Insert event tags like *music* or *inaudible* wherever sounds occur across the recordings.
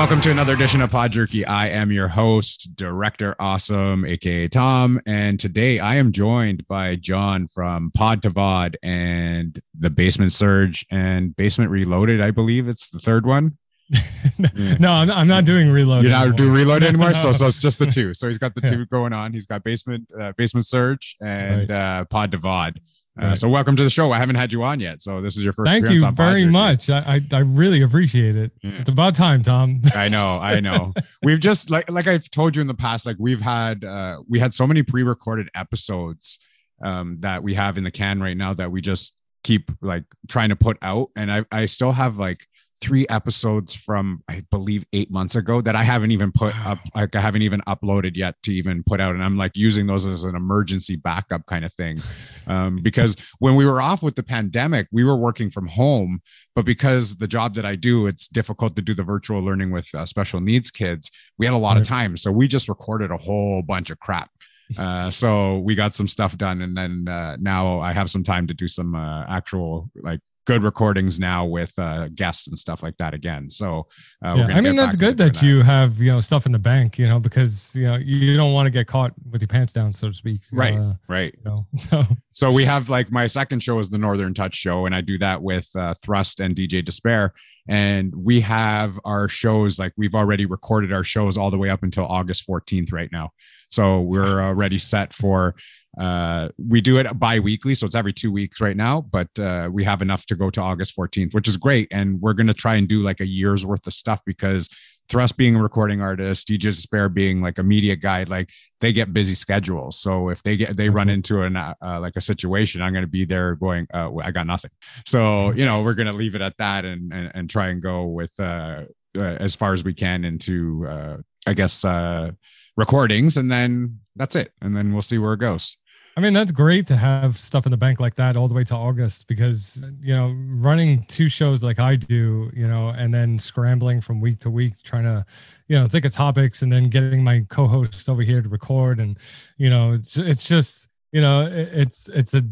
Welcome to another edition of Pod Jerky. I am your host, Director Awesome, aka Tom, and today I am joined by John from Pod to Vod and the Basement Surge and Basement Reloaded. I believe it's the third one. Yeah. *laughs* no, I'm not, I'm not doing reload. You're not doing reload *laughs* anymore, so so it's just the two. So he's got the *laughs* two going on. He's got Basement uh, Basement Surge and right. uh, Pod to Vod. Uh, right. So welcome to the show. I haven't had you on yet, so this is your first. Thank you very much. I, I, I really appreciate it. Yeah. It's about time, Tom. *laughs* I know, I know. we've just like like I've told you in the past, like we've had uh, we had so many pre-recorded episodes um, that we have in the can right now that we just keep like trying to put out, and I I still have like three episodes from I believe eight months ago that I haven't even put up *sighs* like I haven't even uploaded yet to even put out and I'm like using those as an emergency backup kind of thing. *sighs* Um, because when we were off with the pandemic we were working from home but because the job that I do it's difficult to do the virtual learning with uh, special needs kids we had a lot of time so we just recorded a whole bunch of crap. *laughs* Uh, so we got some stuff done and then uh, now i have some time to do some uh, actual like good recordings now with uh, guests and stuff like that again. So, uh, yeah, I mean, that's good that, that you have, you know, stuff in the bank, you know, because, you know, you don't want to get caught with your pants down, so to speak. Right. Uh, right. You know, *laughs* so, so we have like my second show is the Northern Touch show, and I do that with uh, Thrust and DJ Despair. And we have our shows, like we've already recorded our shows all the way up until August 14th right now. So we're *laughs* already set for uh, we do it bi-weekly so it's every two weeks right now but uh, we have enough to go to august 14th which is great and we're going to try and do like a year's worth of stuff because thrust being a recording artist dj despair being like a media guy like they get busy schedules. So if they get they run into an uh, like a situation i'm going to be there going uh, i got nothing. So *laughs* you know we're going to leave it at that and, and, and try and go with uh, uh as far as we can into uh, i guess uh recordings and then that's it and then we'll see where it goes I mean, that's great to have stuff in the bank like that all the way to August because, you know, running two shows like I do, you know, and then scrambling from week to week, trying to, you know, think of topics and then getting my co hosts over here to record. And, you know, it's, it's just, you know, it, it's, it's a,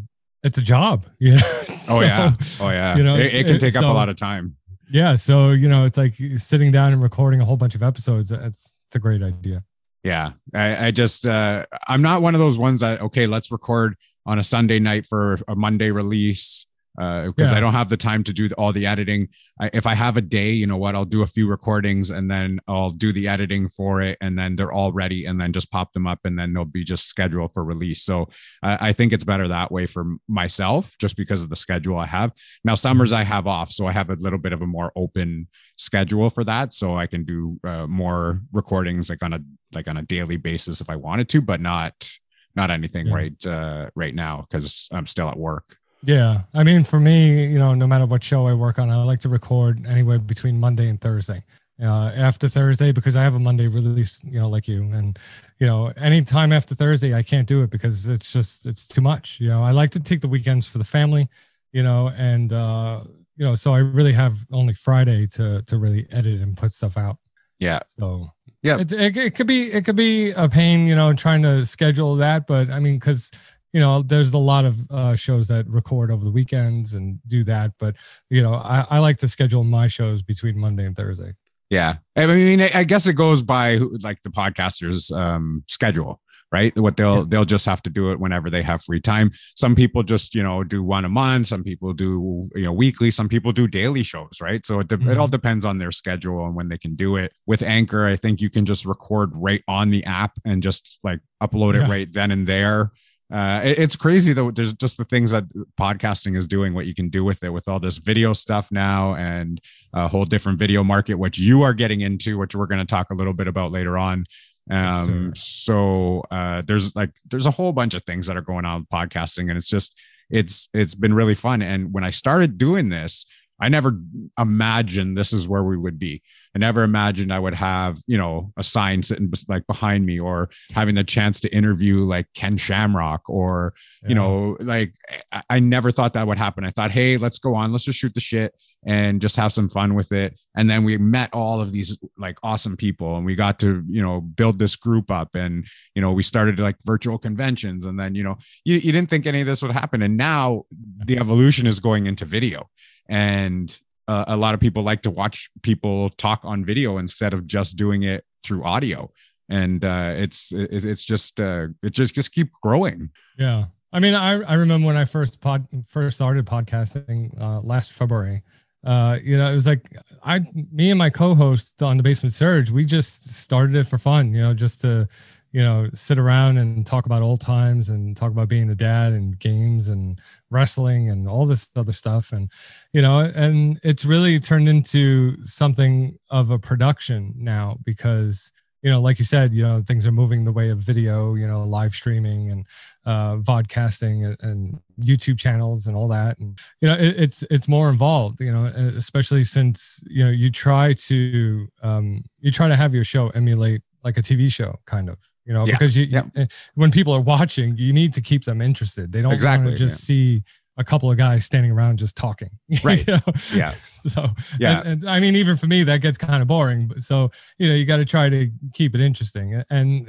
it's a job. *laughs* Oh, yeah. so, oh, yeah. Oh, yeah. You know, it, it can take it, up so, a lot of time. Yeah. So, you know, it's like sitting down and recording a whole bunch of episodes. It's, it's a great idea yeah. I, I just uh i'm not one of those ones that okay let's record on a sunday night for a monday release because uh, yeah. I don't have the time to do all the editing. I, if I have a day, you know what, I'll do a few recordings and then I'll do the editing for it, and then they're all ready, and then just pop them up, and then they'll be just scheduled for release. So I, I think it's better that way for myself, just because of the schedule I have. Now summers I have off, so I have a little bit of a more open schedule for that, so I can do uh, more recordings like on a like on a daily basis if I wanted to, but not not anything yeah. right uh, right now because I'm still at work. Yeah. I mean, for me, you know, no matter what show I work on, I like to record anyway between Monday and Thursday. Uh, after Thursday, because I have a Monday release, you know, like you, and you know, anytime after Thursday, I can't do it because it's just it's too much. You know, I like to take the weekends for the family, you know, and uh, you know, so I really have only Friday to to really edit and put stuff out. Yeah. So yeah, it, it, it could be it could be a pain, you know, trying to schedule that, but I mean, because you know, there's a lot of uh, shows that record over the weekends and do that. But, you know, I, I like to schedule my shows between Monday and Thursday. Yeah. I mean, I guess it goes by like the podcaster's um, schedule right what they'll yeah. they'll just have to do it whenever they have free time some people just you know do one a month some people do you know weekly some people do daily shows right so it, de- mm-hmm. it all mm-hmm. depends on their schedule and when they can do it with anchor i think you can just record right on the app and just like upload it right then and there uh, it, it's crazy though. There's just the things that podcasting is doing, what you can do with it, with all this video stuff now, and a whole different video market, which you are getting into, which we're going to talk a little bit about later on. Um, so uh, there's like there's a whole bunch of things that are going on with podcasting, and it's just it's it's been really fun. And when I started doing this, I never imagined this is where we would be. I never imagined I would have, you know, a sign sitting like behind me or having the chance to interview like Ken Shamrock or, yeah. you know, like I, I never thought that would happen. I thought, hey, let's go on, let's just shoot the shit and just have some fun with it. And then we met all of these like awesome people and we got to, you know, build this group up and, you know, we started like virtual conventions and then, you know, you, you didn't think any of this would happen. And now the evolution is going into video and uh, a lot of people like to watch people talk on video instead of just doing it through audio. And uh, it's it, it's just uh, it just just keep growing. Yeah. I mean i i remember when i first pod first started podcasting uh, last february uh, you know, it was like I, me and my co-host on the Basement Surge, we just started it for fun, you know, just to, you know, sit around and talk about old times and talk about being a dad and games and wrestling and all this other stuff. And, you know, and it's really turned into something of a production now because, you know, like you said, you know, things are moving the way of video, you know, live streaming and uh, vodcasting and, YouTube channels and all that. And, you know, it, it's, it's more involved, you know, especially since, you know, you try to, um, you try to have your show emulate like a TV show kind of, you know, yeah. because you, yeah. you, when people are watching, you need to keep them interested. They don't exactly, want to just see a couple of guys standing around just talking. *laughs* Right. you know? Yeah. *laughs* So yeah. And, and, I mean, even for me, that gets kind of boring. So you know, you got to try to keep it interesting. And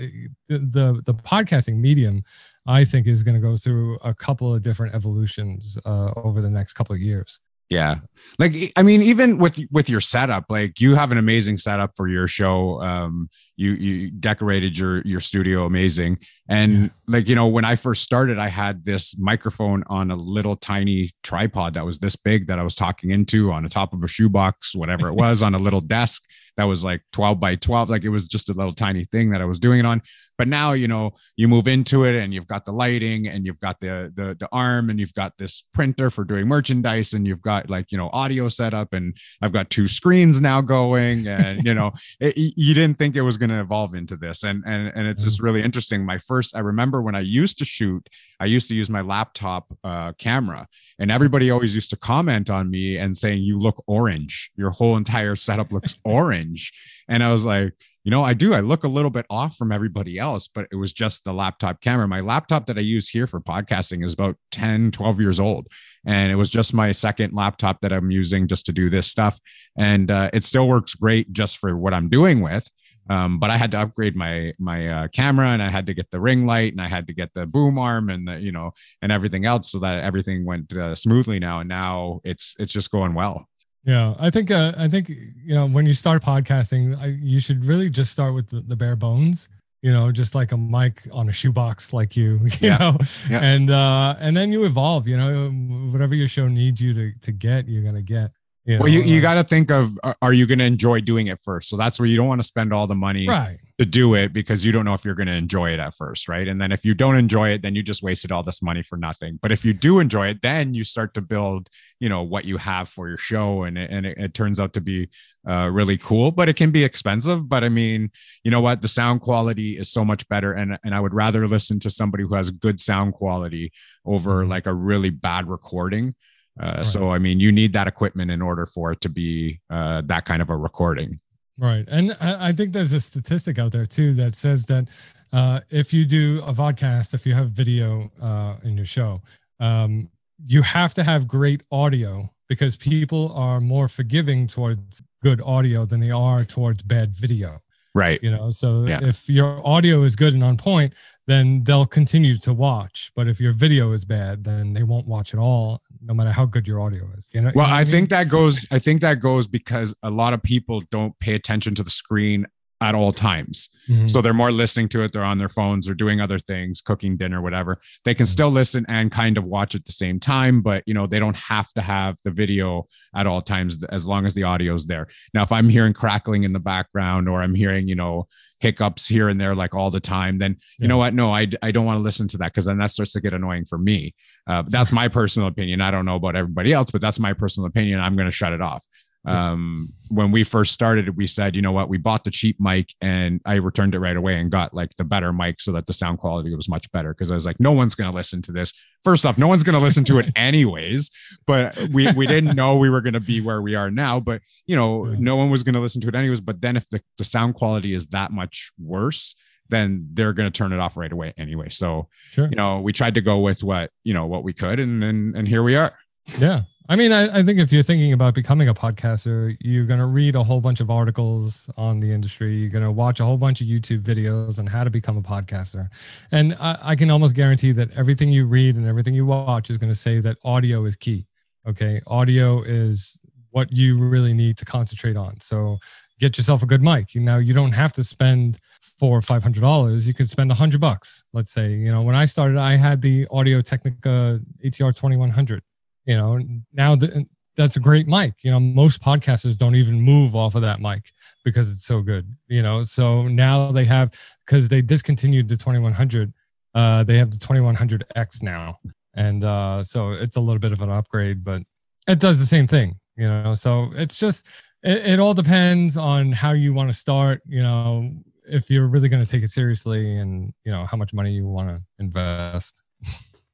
the the, the podcasting medium, I think, is going to go through a couple of different evolutions uh, over the next couple of years yeah. Like i mean even with with your setup like you have an amazing setup for your show. Um you you decorated your your studio amazing. And yeah. like you know when i first started i had this microphone on a little tiny tripod that was this big that i was talking into on the top of a shoebox whatever it *laughs* was on a little desk that was like 12 by 12 like it was just a little tiny thing that i was doing it on but now, you know, you move into it and you've got the lighting and you've got the the the arm and you've got this printer for doing merchandise and you've got like, you know, audio setup and I've got two screens now going and you know, *laughs* it, you didn't think it was going to evolve into this and and and it's just mm. really interesting. My first I remember when I used to shoot, I used to use my laptop uh, camera and everybody always used to comment on me and saying you look orange. Your whole entire setup looks *laughs* orange. And I was like, you know, I do. I look a little bit off from everybody else, but it was just the laptop camera. My laptop that I use here for podcasting is about 10, 12 years old. And it was just my second laptop that I'm using just to do this stuff. And uh, it still works great just for what I'm doing with. Um, but I had to upgrade my my uh, camera and I had to get the ring light and I had to get the boom arm and the, you know and everything else so that everything went uh, smoothly now and now it's it's just going well. Yeah, I think uh, I think you know when you start podcasting, I, you should really just start with the, the, bare bones. You know, just like a mic on a shoebox, like you, *laughs* you yeah. know, yeah. and uh, and then you evolve. You know, whatever your show needs you to to get, you're gonna get. You know, well, you, you got to think of are you going to enjoy doing it first? So that's where you don't want to spend all the money right. to do it because you don't know if you're going to enjoy it at first, right? And then if you don't enjoy it, then you just wasted all this money for nothing. But if you do enjoy it, then you start to build, you know, what you have for your show, and it, and it, it turns out to be uh, really cool. But it can be expensive. But I mean, you know what? The sound quality is so much better, and and I would rather listen to somebody who has good sound quality over mm-hmm. like a really bad recording uh, right. So, I mean, you need that equipment in order for it to be uh, that kind of a recording. Right. And I think there's a statistic out there too that says that uh, if you do a vodcast, if you have video uh, in your show, um, you have to have great audio because people are more forgiving towards good audio than they are towards bad video. Right. You know, so yeah. if your audio is good and on point, then they'll continue to watch. But if your video is bad, then they won't watch at all, no matter how good your audio is. You know. Well, you know I, I mean? think that goes. I think that goes because a lot of people don't pay attention to the screen at all times. Mm-hmm. So they're more listening to it. They're on their phones or doing other things, cooking dinner, whatever. They can mm-hmm. still listen and kind of watch at the same time, but you know, they don't have to have the video at all times as long as the audio is there. Now, if I'm hearing crackling in the background or I'm hearing, you know, hiccups here and there like all the time, then you know what? No, I, I don't want to listen to that because then that starts to get annoying for me. Uh, that's *laughs* my personal opinion. I don't know about everybody else, but that's my personal opinion. I'm going to shut it off um when we first started we said you know what? We bought the cheap mic and i returned it right away and got like the better mic so that the sound quality was much better. Because i was like no one's going to listen to this. First off no one's going to listen to it *laughs* anyways but we we didn't know we were going to be where we are now but you know yeah. no one was going to listen to it anyways but then if the, the sound quality is that much worse then they're going to turn it off right away anyway. So sure. you know we tried to go with what you know what we could and and, and here we are. Yeah I mean, I, I, think if you're thinking about becoming a podcaster, you're going to read a whole bunch of articles on the industry. You're going to watch a whole bunch of YouTube videos on how to become a podcaster. And I, I can almost guarantee that everything you read and everything you watch is going to say that audio is key. Okay. Audio is what you really need to concentrate on. So get yourself a good mic. Now you don't have to spend four or five hundred dollars. You could spend a hundred bucks. Let's say, you know, when I started, I had the Audio Technica ATR 2100. You know, now the, that's a great mic. You know, most podcasters don't even move off of that mic because it's so good. You know, so now they have because they discontinued the 2100. Uh, they have the 2100X now, and uh, so it's a little bit of an upgrade, but it does the same thing. You know, so it's just it, it all depends on how you want to start. You know, if you're really going to take it seriously, and you know how much money you want to invest.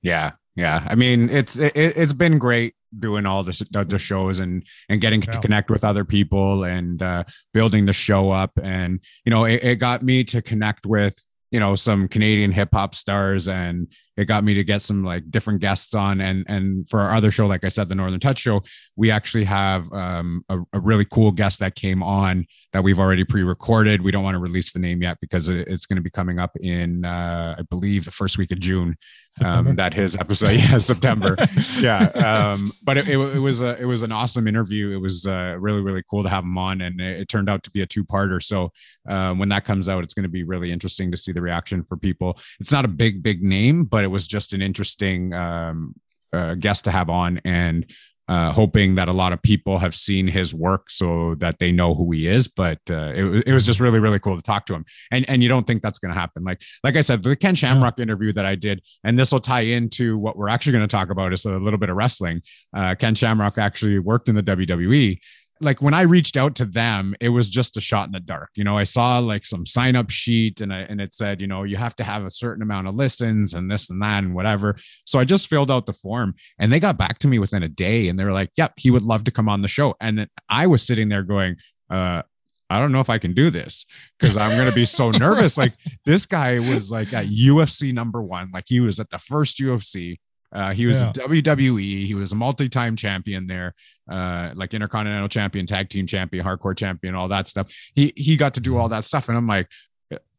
Yeah, yeah. I mean, it's it, it's been great doing all the, the shows and and getting yeah. to connect with other people and uh, building the show up and you know it, it got me to connect with you know some Canadian hip hop stars and it got me to get some like different guests on and and for our other show like i said the northern touch show we actually have um, a, a, really cool guest that came on that we've already pre-recorded. We don't want to release the name yet because it's going to be coming up in uh, i believe the first week of june um, that his episode *laughs* yeah september. *laughs* Yeah um, but it, it, it, was a it was an awesome interview. It was uh, really really cool to have him on and it, it turned out to be a two-parter. So um, when that comes out it's going to be really interesting to see the reaction for people. It's not a big big name but it was just an interesting um, uh, guest to have on and uh, hoping that a lot of people have seen his work so that they know who he is. But uh, it, it was just really, really cool to talk to him. And and you don't think that's going to happen. Like like I said, the Ken Shamrock interview that I did, and this will tie into what we're actually going to talk about is a little bit of wrestling. Uh, Ken Shamrock actually worked in the WWE like when I reached out to them, it was just a shot in the dark. You know, I saw like some sign up sheet and I, and it said, you know, you have to have a certain amount of listens and this and that and whatever. So I just filled out the form and they got back to me within a day and they were like, yep, he would love to come on the show. And then I was sitting there going, uh, I don't know if I can do this because I'm going to be so *laughs* nervous. Like this guy was like at UFC number one, like he was at the first UFC. Uh, he was yeah. WWE. He was a multi-time champion there, uh, like Intercontinental Champion, Tag Team Champion, Hardcore Champion, all that stuff. He he got to do all that stuff, and I'm like,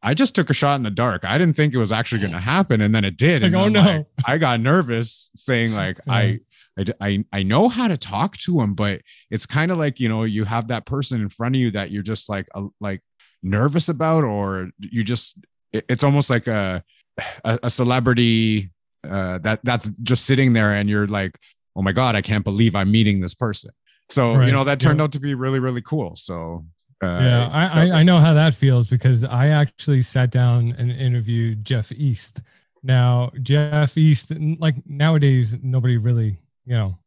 I just took a shot in the dark. I didn't think it was actually going to happen, and then it did. Like, oh no! Like, I got nervous, saying like yeah. I. I, I know how to talk to him, but it's kind of like you know you have that person in front of you that you're just like a, like nervous about, or you just it, it's almost like a a, a celebrity uh, that that's just sitting there and you're like oh my god i can't believe i'm meeting this person so right. you know that turned yeah. out to be really really cool so uh, yeah I, I know how that feels because i actually sat down and interviewed jeff east now jeff east like nowadays nobody really you know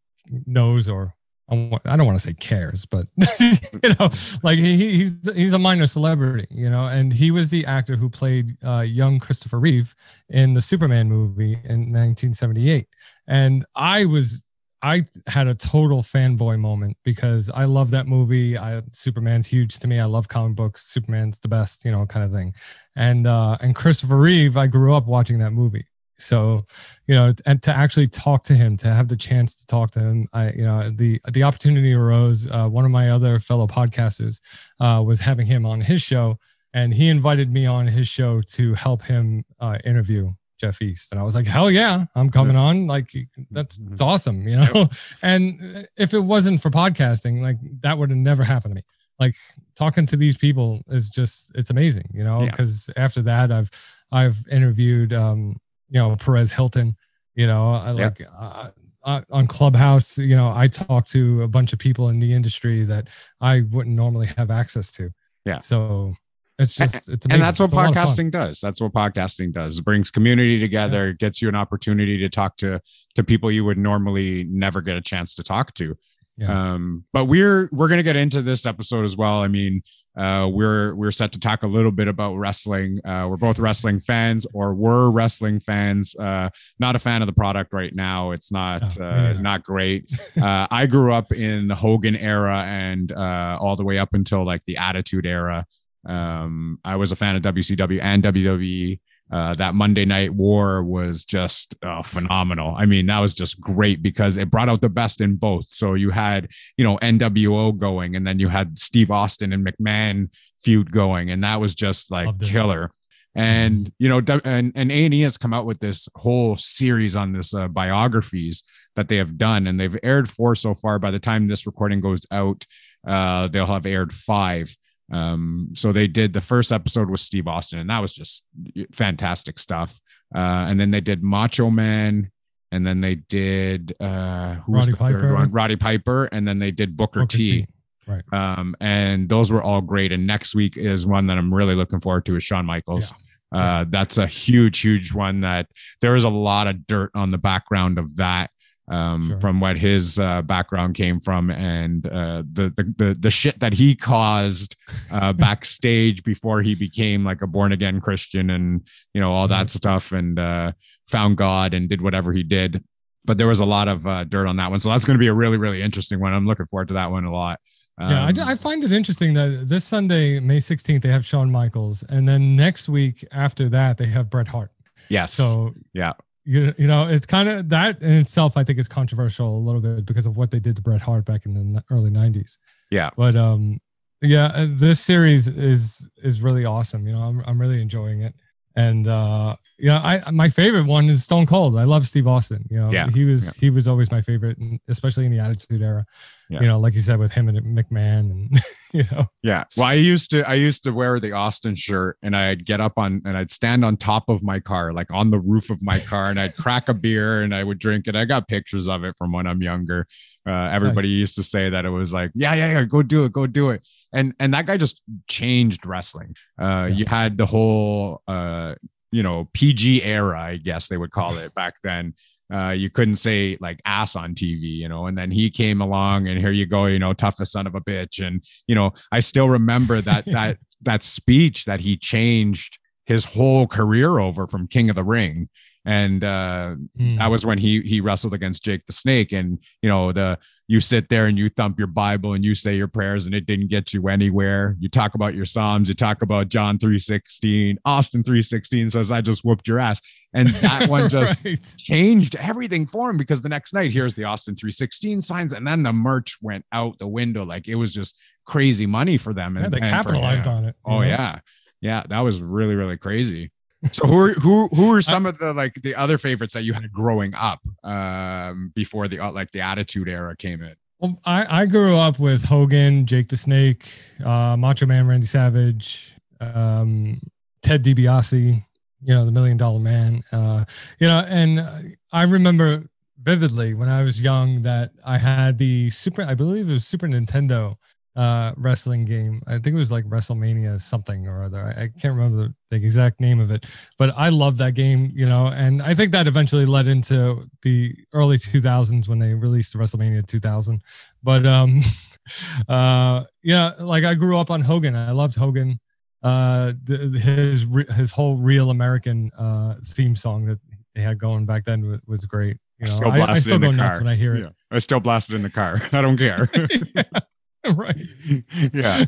knows or I don't want to say cares, but *laughs* you know, like he, he's he's a minor celebrity, you know, and he was the actor who played uh, young Christopher Reeve in the Superman movie in 1978, and I was I had a total fanboy moment because I love that movie. I Superman's huge to me. I love comic books. Superman's the best, you know, kind of thing. And uh, and Christopher Reeve, I grew up watching that movie. So, you know, and to actually talk to him, to have the chance to talk to him, I, you know, the the opportunity arose. Uh, one of my other fellow podcasters uh, was having him on his show, and he invited me on his show to help him uh, interview Jeff East, and I was like, hell yeah, I'm coming on. Like that's, mm-hmm. that's awesome, you know. *laughs* and if it wasn't for podcasting, like that would have never happened to me. Like talking to these people is just it's amazing, you know. Because yeah. after that, I've I've interviewed um, you know Perez Hilton. You know, I like uh, uh, on Clubhouse. You know, I talk to a bunch of people in the industry that I wouldn't normally have access to. Yeah. So it's just it's amazing. and that's what it's podcasting does. That's what podcasting does. It brings community together. Yeah. Gets you an opportunity to talk to to people you would normally never get a chance to talk to. Yeah. Um, but we're we're gonna get into this episode as well. I mean, uh, we're we're set to talk a little bit about wrestling. Uh, we're both wrestling fans, or were wrestling fans. Uh, not a fan of the product right now. It's not oh, uh, not great. *laughs* Uh, I grew up in the Hogan era and uh, all the way up until like the Attitude era. Um, I was a fan of WCW and WWE. Uh, that Monday Night War was just uh, phenomenal. I mean, that was just great because it brought out the best in both. So you had, you know, NWO going, and then you had Steve Austin and McMahon feud going, and that was just like killer. And you know, and and A and E has come out with this whole series on this uh, biographies that they have done, and they've aired four so far. By the time this recording goes out, uh, they'll have aired five. Um, so they did the first episode with Steve Austin, and that was just fantastic stuff. Uh, and then they did Macho Man, and then they did uh, who was Roddy the third Piper. one? Roddy Piper, and then they did Booker, Booker T. T. Right. Um, and those were all great. And next week is one that I'm really looking forward to is Shawn Michaels. Uh, that's a huge, huge one that there is a lot of dirt on the background of that. Um, Sure. from what his uh, background came from and uh, the, the the the shit that he caused uh, *laughs* backstage before he became like a born again Christian and you know all that stuff and uh, found God and did whatever he did. But there was a lot of uh, dirt on that one, so that's going to be a really really interesting one. I'm looking forward to that one a lot. yeah, I, Um, I find it interesting that this Sunday, May 16th, they have Shawn Michaels, and then next week after that, they have Bret Hart. yes, So yeah, you you know it's kind of that in itself I think is controversial a little bit because of what they did to Bret Hart back in the early 90s. yeah, But um yeah, uh, this series is is really awesome. You know, I'm I'm really enjoying it. And uh yeah, I my favorite one is Stone Cold. I love Steve Austin. You know, Yeah, he was yeah. he was always my favorite, especially in the Attitude Era. Yeah. You know, like you said with him and McMahon, and *laughs* you know, Yeah. Well, I used to I used to wear the Austin shirt and I'd get up on and I'd stand on top of my car, like on the roof of my car, and I'd crack a beer and I would drink it. I got pictures of it from when I'm younger. Uh, everybody Nice. used to say that it was like, yeah, yeah, yeah, go do it, go do it. And and that guy just changed wrestling. Uh, Yeah. you had the whole uh, you know, PG era, I guess they would call *laughs* it back then. Uh, you couldn't say like ass on TV, you know, and then he came along and here you go, you know, toughest son of a bitch. And, you know, I still remember that, *laughs* that, that speech that he changed his whole career over from King of the Ring. And, uh, mm, that was when he he wrestled against Jake the Snake, and you know the you sit there and you thump your Bible and you say your prayers, and it didn't get you anywhere. You talk about your Psalms, you talk about John three sixteen, Austin three sixteen says I just whooped your ass, and that *laughs* one just Right. changed everything for him because the next night here's the Austin 316 signs and then the merch went out the window like it was just crazy money for them yeah, and they and for capitalized on it. Oh know? yeah. Yeah, that was really really crazy. So who are, who who are some of the like the other favorites that you had growing up um before the uh, like the attitude era came in? Well, I, I grew up with Hogan, Jake the Snake, uh, Macho Man Randy Savage, um, Ted DiBiase, you know, the Million Dollar Man. Uh, you know, and uh, I remember vividly when I was young that I had the Super, I believe it was Super Nintendo uh, wrestling game. I think it was like WrestleMania something or other. I, I can't remember the exact name of it, but I loved that game, you know, and I think that eventually led into the early 2000s when they released WrestleMania 2000. But um, *laughs* uh, yeah, like I grew up on Hogan. I loved Hogan. Uh, the, his re- his whole real American uh theme song that they had going back then was, great. You know, Still I, I still in the go nuts car. when I hear it. Yeah. I still blasted in the car. *laughs* I don't care. *laughs* *laughs* right. *laughs* yeah.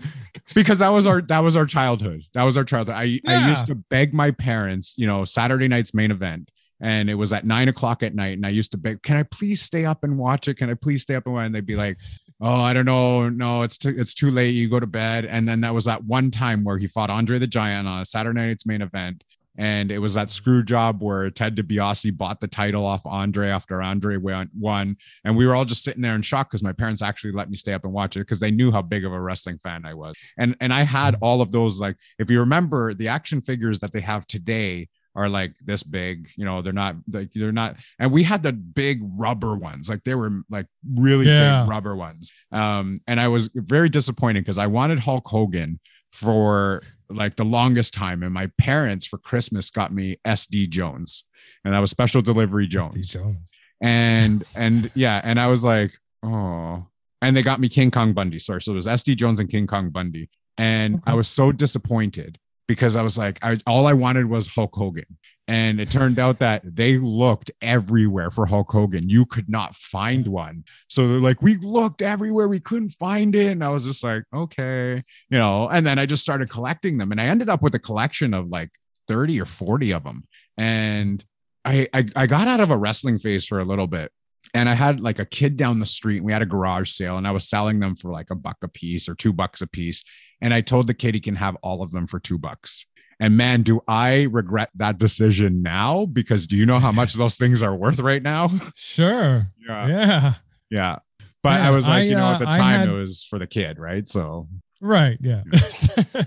Because that was our that was our childhood. That was our childhood. I i used to beg my parents you know saturday night's main event and it was at nine o'clock at night and i used to beg can i please stay up and watch it? Can i please stay up and watch it? and they'd be like oh i don't know. No it's too it's too late. You go to bed. And then that was that one time where he fought andre the giant on a saturday night's main event and it was that screw job where Ted DiBiase bought the title off Andre after Andre went, won. And we were all just sitting there in shock because my parents actually let me stay up and watch it because they knew how big of a wrestling fan I was. And and I had all of those like if you remember the action figures that they have today are like this big, you know, they're not like they're not and we had the big rubber ones, like they were like really Yeah. big rubber ones. Um and I was very disappointed because I wanted Hulk Hogan for like the longest time and my parents for Christmas got me SD Jones and that was special delivery Jones Jones. and and yeah and i was like oh and they got me king kong bundy sorry so it was sd jones and king kong bundy and Okay. i was so disappointed because i was like I, all i wanted was hulk hogan and it turned out that they looked everywhere for hulk hogan you could not find one so they're like we looked everywhere we couldn't find it and i was just like okay you know and then i just started collecting them and i ended up with a collection of like 30 or 40 of them and I, I I got out of a wrestling phase for a little bit. And I had like a kid down the street. And we had a garage sale and I was selling them for like a buck a piece or two bucks a piece. And I told the kid he can have all of them for two bucks. And man, do I regret that decision now? Because do you know how *laughs* much those things are worth right now? Sure. *laughs* Yeah. Yeah. Yeah. But Yeah, I was like, I, you know, at the uh, time had- it was for the kid, right? So Right. Yeah. *laughs*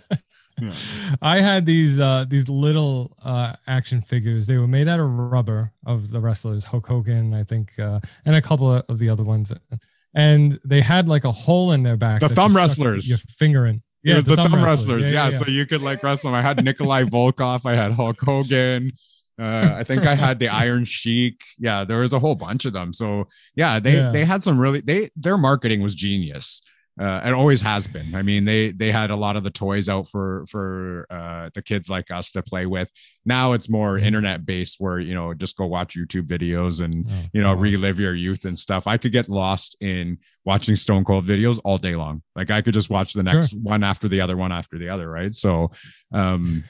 Yeah. I had these uh these little uh action figures. They were made out of rubber of the wrestlers, Hulk Hogan, I think, uh, and a couple of of the other ones. And they had like a hole in their back. The thumb wrestlers. Your finger in. It was the, thumb, wrestlers. Yeah, So you could like wrestle them. I had Nikolai *laughs* Volkov. I had Hulk Hogan. Uh, I think I had the *laughs* Iron Sheik. Yeah, there was a whole bunch of them. So yeah, they Yeah. they had some really they their marketing was genius. Uh, it always has been. I mean, they they had a lot of the toys out for for uh, the kids like us to play with. Now it's more Mhm. internet based, where you know just go watch YouTube videos and Oh, you know God. relive your youth and stuff. I could get lost in watching Stone Cold videos all day long. Like I could just watch the next one after the other, one after the other, right? So, um,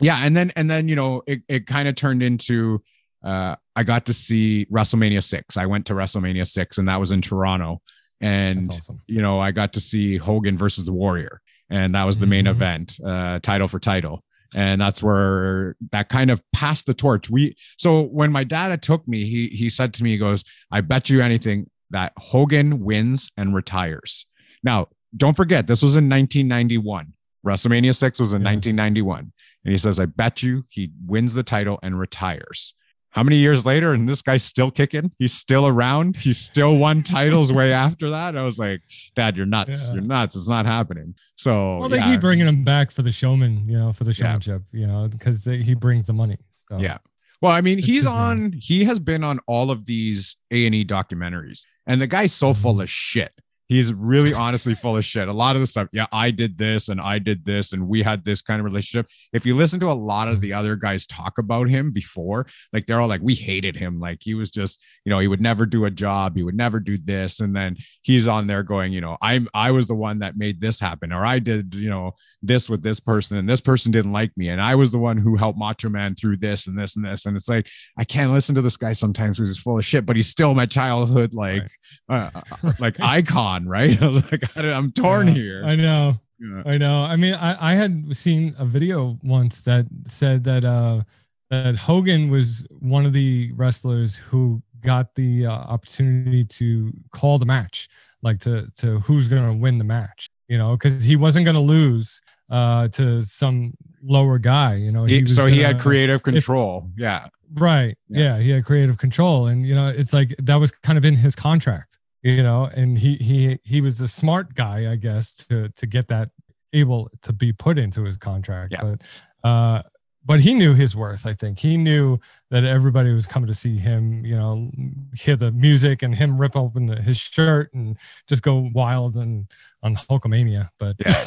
yeah, and then and then you know it it kind of turned into uh, I got to see WrestleMania six. I went to WrestleMania six, and that was in Toronto, and awesome. you know I got to see Hogan versus the Warrior, and that was the main Mhm. event, uh, title for title. And that's where that kind of passed the torch. We so when my dad took me, he he said to me, he goes, I bet you anything that Hogan wins and retires. Now, don't forget, this was in 1991. WrestleMania 6 was in Yeah. 1991. And he says, I bet you he wins the title and retires. How many years later, and this guy's still kicking? He's still around. He still won titles way *laughs* after that. I was like, Dad, you're nuts. Yeah. You're nuts. It's not happening. So, Well, they yeah. keep bringing him back for the showman, you know, for the Yeah. showmanship, you know, because he brings the money. So Yeah. Well, I mean, It's he's on. He has been on all of these A and E documentaries, and the guy's so full Mhm. of shit. He's really honestly full of shit. A lot of the stuff, yeah, I did this and I did this and we had this kind of relationship. If you listen to a lot of the other guys talk about him before, like they're all like, we hated him. Like he was just, you know, he would never do a job. He would never do this. And then he's on there going, you know, I'm I was the one that made this happen, or I did, you know, this with this person, and this person didn't like me, and I was the one who helped Macho Man through this and this and this. And it's like I can't listen to this guy sometimes because he's full of shit, but he's still my childhood like uh, uh, like icon, right? *laughs* I was like, I, am torn Yeah, here. I know. Yeah. I know. I mean, I, I had seen a video once that said that uh, that Hogan was one of the wrestlers who got the uh, opportunity to call the match, like to to who's going to win the match. You know, because he wasn't going to lose uh, to some lower guy. You know, He- was so he gonna- had creative control. yeah. Right. Yeah. Yeah. He had creative control. And, you know, it's like that was kind of in his contract, you know, and he, he, he was a smart guy, I guess, to, to get that able to be put into his contract. Yeah. But, uh, but he knew his worth. I think he knew that everybody was coming to see him, you know, hear the music and him rip open the, his shirt and just go wild and on Hulkamania. But Yeah.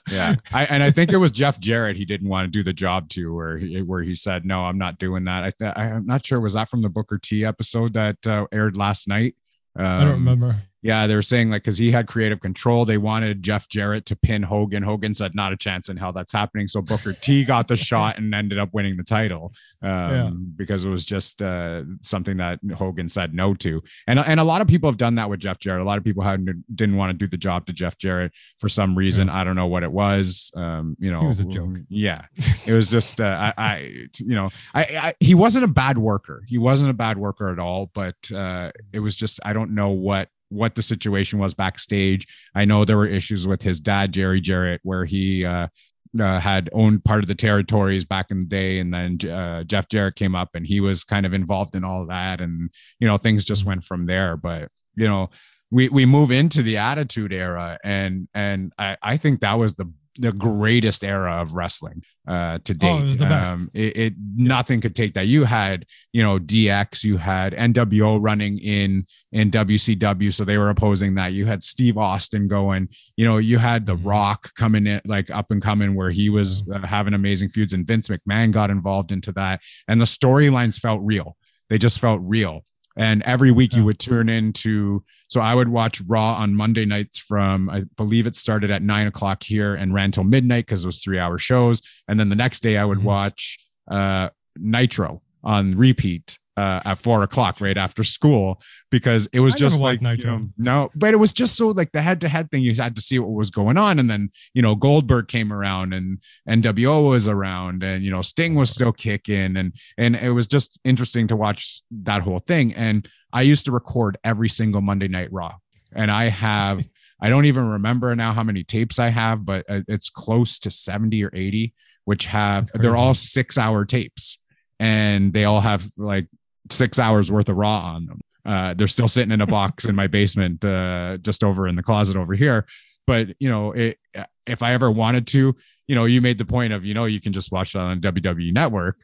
*laughs* yeah I, and i think it was jeff jarrett he didn't want to do the job to where he where he said no i'm not doing that i th- i'm not sure was that from the booker t episode that uh, aired last night um, I don't remember. Yeah they were saying like because he had creative control they wanted jeff jarrett to pin hogan. Hogan said not a chance in hell that's happening. So booker t got the *laughs* shot and ended up winning the title um, Yeah. because it was just uh, something that hogan said no to. And, and a lot of people have done that with jeff jarrett. A lot of people had didn't want to do the job to jeff jarrett for some reason. I don't know what it was um, you know He was a joke. yeah. It was just uh, I, I you know I, I he wasn't a bad worker. He wasn't a bad worker at all but uh it was just i don't know what what the situation was backstage i know there were issues with his dad jerry jarrett where he uh uh, had owned part of the territories back in the day, and then uh, Jeff Jarrett came up, and he was kind of involved in all that, and you know things just went from there. But you know, we we move into the Attitude Era, and and I I think that was the the greatest era of wrestling uh to date Oh, it was the best. it, it nothing could take that. You had you know dx you had nwo running in in wcw so they were opposing that. You had steve austin going. You know you had the Mhm. rock coming in like up and coming where he was uh, having amazing feuds and vince mcmahon got involved into that. And the storylines felt real. They just felt real. And every week you would turn into so I would watch Raw on Monday nights from I believe it started at nine o'clock here and ran till midnight because it was three hour shows. And then the next day I would Mhm. watch uh, Nitro on repeat uh, at four o'clock right after school because it was I just like you know, Nitro. no, but it was just so like the head to head thing. You had to see what was going on, and then you know Goldberg came around and NWO was around, and you know Sting was still kicking, and and it was just interesting to watch that whole thing. And I used to record every single Monday Night Raw, and I have. *laughs* I don't even remember now how many tapes I have, but uh, it's close to 70 or 80, which have they're all six hour tapes and they all have like six hours worth of raw on them. Uh, they're still sitting in a box in my basement, uh, just over in the closet over here. But you know, it, if I ever wanted to, you know, you made the point of, you know, you can just watch that on WWE Network.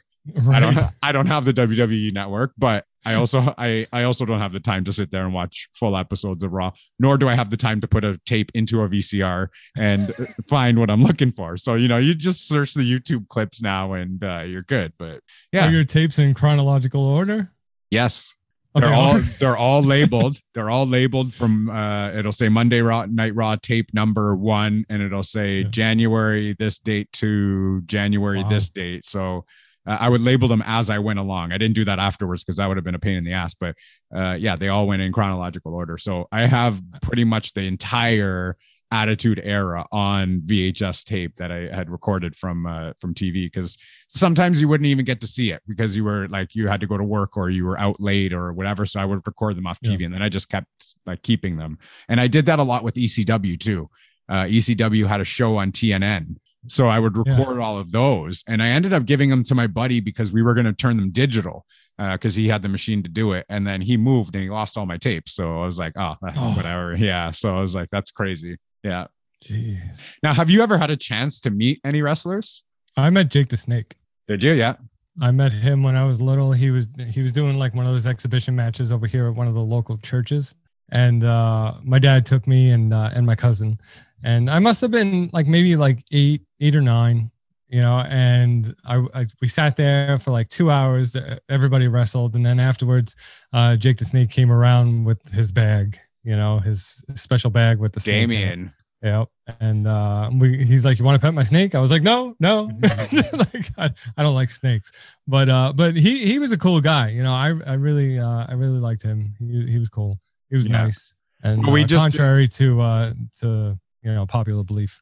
I don't, I don't have the WWE Network, but I also, I, I also don't have the time to sit there and watch full episodes of Raw. Nor do I have the time to put a tape into a VCR and *laughs* find what I'm looking for. So you know, you just search the YouTube clips now, and uh, you're good. But yeah, Are your tapes in chronological order? yes, they're Okay. all *laughs* they're all labeled. They're all labeled from uh it'll say Monday Raw Night Raw tape number 1 and it'll say Yeah. January this date to January Wow. this date. So uh, I would label them as I went along. I didn't do that afterwards because that would have been a pain in the ass, but uh yeah, they all went in chronological order. So I have pretty much the entire attitude era on VHS tape that I had recorded from uh, from TV because sometimes you wouldn't even get to see it because you were like you had to go to work or you were out late or whatever. So I would record them off TV and then I just kept like keeping them. And I did that a lot with ECW too. Uh, ECW had a show on TNN. So I would Yeah. record all of those. And I ended up giving them to my buddy because we were going to turn them digital because he had the machine to do it. And then he moved and he lost all my tapes. So I was like, oh, *laughs* Oh. whatever. Yeah. So I was like, that's crazy. Yeah. Jeez. Now, have you ever had a chance to meet any wrestlers? I met Jake the Snake. Did you? Yeah. I met him when I was little. He was he was doing like one of those exhibition matches over here at one of the local churches, and uh, my dad took me and uh, and my cousin, and I must have been like maybe like eight eight or nine, you know. And I, I we sat there for like two hours. Everybody wrestled, and then afterwards, uh, Jake the Snake came around with his bag, you know, his special bag with the snake in it. Damien. Yep. And uh, we, he's like, "You want to pet my snake?" I was like, "No, no, *laughs* *laughs* like, I, I don't like snakes." But uh, but he he was a cool guy. You know, I I really uh, I really liked him. He he was cool. He was Yeah. nice. And Well, we uh, just- contrary to uh to you know popular belief.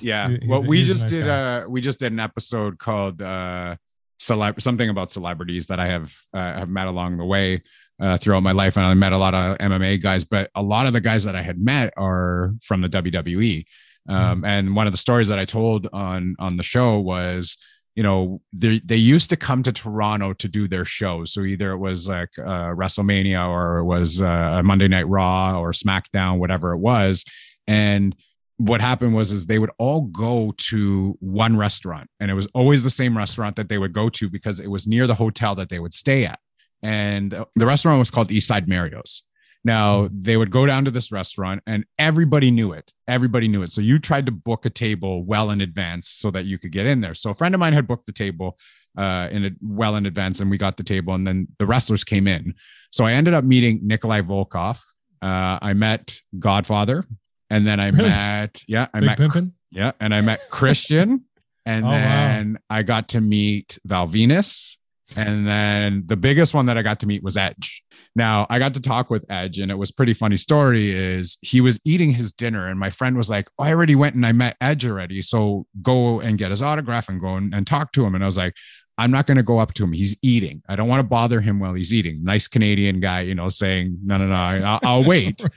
Yeah. *laughs* He's well, we just nice did guy. uh we just did an episode called uh celeb something about celebrities that I have uh, have met along the way uh, throughout my life, and I met a lot of MMA guys, but a lot of the guys that I had met are from the WWE. Um, And one of the stories that I told on on the show was, you know, they they used to come to Toronto to do their shows. So either it was like uh, WrestleMania or it was uh, a Monday Night Raw or SmackDown, whatever it was, and what happened was is they would all go to one restaurant and it was always the same restaurant that they would go to because it was near the hotel that they would stay at. And the restaurant was called eastside mario's. Now they would go down to this restaurant and everybody knew it. Everybody knew it. So you tried to book a table well in advance so that you could get in there. So a friend of mine had booked the table uh, in a, well in advance and we got the table and then the wrestlers came in. So i ended up meeting nikolai volkov uh, i met godfather and then i Really? met yeah i Big met pimpin'? yeah, and I met Christian, *laughs* oh, and Oh, wow. then I got to meet Val Venis, and then the biggest one that I got to meet was Edge. Now I got to talk with Edge, and it was pretty funny story. Is he was eating his dinner, and my friend was like, oh, "I already went and I met Edge already, so go and get his autograph and go and, and talk to him." And I was like. I'm not going to go up to him. He's eating. I don't want to bother him while he's eating. Nice Canadian guy, you know, saying, no, no, no, I'll, I'll wait. *laughs*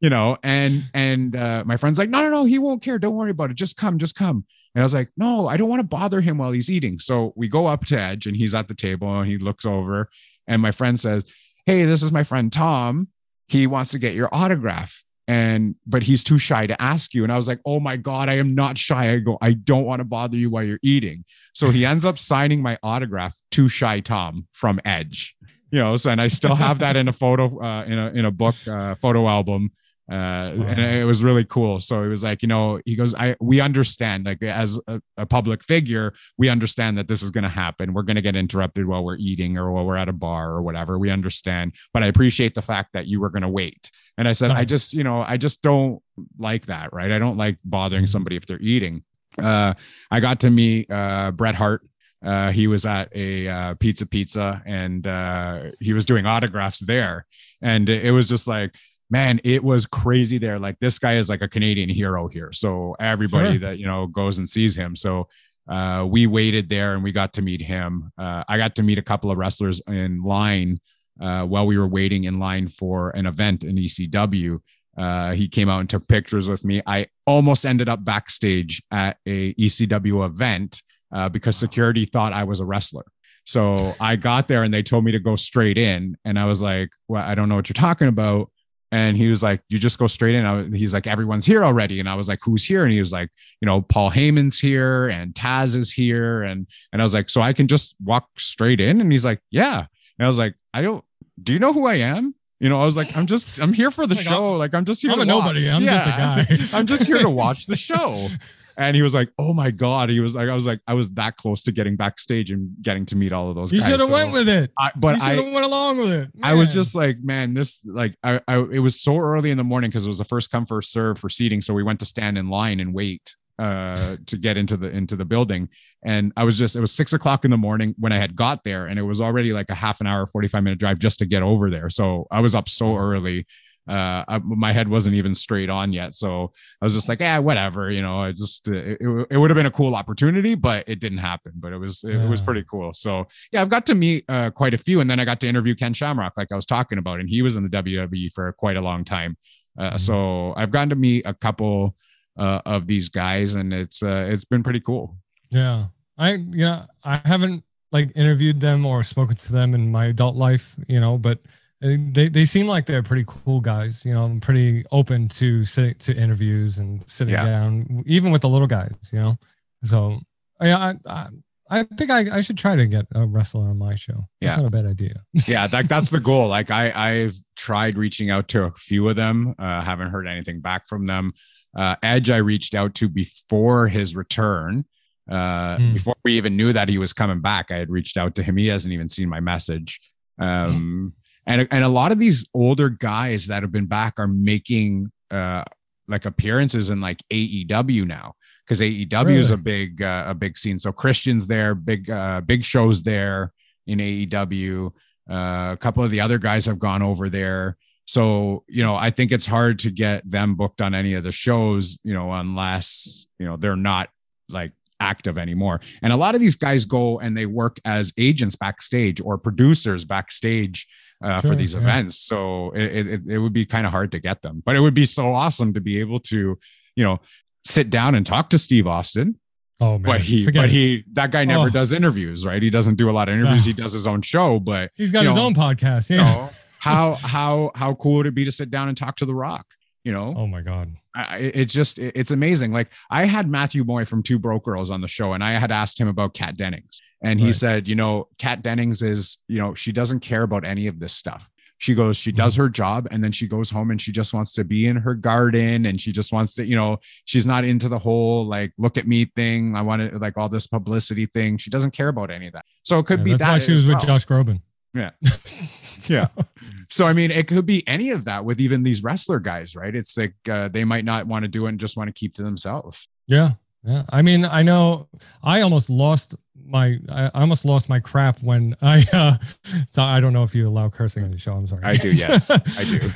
You know and and uh, my friend's like no no no he won't care. Don't worry about it. Just come just come. And i was like no i don't want to bother him while he's eating. So we go up to edge and he's at the table and he looks over and my friend says hey this is my friend tom. He wants to get your autograph and but he's too shy to ask you and i was like oh my god i am not shy i go i don't want to bother you while you're eating so he ends up signing my autograph to shy tom from edge you know so and i still have that in a photo *laughs* uh, in a in a book uh, photo album uh, and it was really cool. So it was like, you know, he goes, I, we understand like as a, a public figure, we understand that this is going to happen. We're going to get interrupted while we're eating or while we're at a bar or whatever. We understand, but I appreciate the fact that you were going to wait. And I said, I just, you know, I just don't like that. Right. I don't like bothering Mhm. somebody if they're eating. Uh, I got to meet, uh, Bret Hart. uh, he was at a uh, Pizza Pizza and uh, he was doing autographs there. And it was just like, man, it was crazy there. Like this guy is like a Canadian hero here. So everybody sure. that, you know, goes and sees him. So uh, we waited there and we got to meet him. Uh, I got to meet a couple of wrestlers in line uh, while we were waiting in line for an event in ECW. Uh, he came out and took pictures with me. I almost ended up backstage at a ECW event uh, because security thought I was a wrestler. So I got there and they told me to go straight in. And I was like, well, I don't know what you're talking about. And he was like, you just go straight in. I, he's like, everyone's here already. And I was like, who's here? And he was like, you know, Paul Heyman's here and Taz is here. And, and I was like, so I can just walk straight in. And he's like, yeah. And I was like, I don't, do you know who I am? You know, I was like, I'm just, I'm here for the like, show. I'm, like, I'm just here. I'm a watch. nobody. I'm yeah. just a guy. *laughs* I'm just here to watch the *laughs* show. And he was like, "Oh my god!" He was like, "I was like, I was that close to getting backstage and getting to meet all of those." Guys. You should have so, went with it. I, but I went along with it. Man. I was just like, man, this like, I, I it was so early in the morning because it was a first come first serve for seating, so we went to stand in line and wait uh to get into the into the building. And i was just it was six o'clock in the morning when i had got there and it was already like a half an hour 45 minute drive just to get over there. So i was up so early uh I, my head wasn't even straight on yet. So i was just like yeah whatever you know i just it, it, it would have been a cool opportunity but it didn't happen but it was it, yeah. was pretty cool. So yeah i've got to meet uh, quite a few and then i got to interview ken shamrock like i was talking about and he was in the wwe for quite a long time. Uh, mm-hmm. so i've gotten to meet a couple uh, of these guys and it's uh, it's been pretty cool yeah i yeah i haven't like interviewed them or spoken to them in my adult life you know but they they seem like they're pretty cool guys. You know, I'm pretty open to sit to interviews and sitting yeah. down, even with the little guys. You know, so yeah, I, I, I think I, I should try to get a wrestler on my show. That's yeah. not a bad idea. *laughs* yeah, that, that's the goal. Like I I've tried reaching out to a few of them. Uh, haven't heard anything back from them. Uh, Edge I reached out to before his return. Uh, mm. Before we even knew that he was coming back, I had reached out to him. He hasn't even seen my message. Um, *laughs* and and a lot of these older guys that have been back are making uh like appearances in like AEW now because AEW really? is a big uh, a big scene. So Christian's there, big uh, big shows there in AEW. Uh, a couple of the other guys have gone over there. So you know, I think it's hard to get them booked on any of the shows, you know, unless you know they're not like active anymore. And a lot of these guys go and they work as agents backstage or producers backstage uh, sure, for these yeah. events. So it, it, it would be kind of hard to get them, but it would be so awesome to be able to, you know, sit down and talk to Steve Austin. Oh man, but he, Forget but it. he, that guy never oh. does interviews, right? He doesn't do a lot of interviews. He does his own show, but he's got his know, own podcast. Yeah. You know, how how how cool would it be to sit down and talk to The Rock? You know? Oh my god. I, it's just it's amazing. Like I had Matthew Moy from Two Broke Girls on the show, and I had asked him about Kat Dennings, and he right. said, you know, Kat Dennings is, you know, she doesn't care about any of this stuff. She goes, she does mm-hmm. her job, and then she goes home and she just wants to be in her garden, and she just wants to, you know, she's not into the whole like look at me thing. I want to like all this publicity thing. She doesn't care about any of that. So it could yeah, be that's that why she was well. with Josh Groban. Yeah. *laughs* yeah. So I mean, it could be any of that with even these wrestler guys, right? It's like uh, they might not want to do it and just want to keep to themselves. Yeah. Yeah. I mean, I know I almost lost my I almost lost my crap when I *laughs* uh so I don't know if you allow cursing on the show. I'm sorry. I do, yes. *laughs* I do.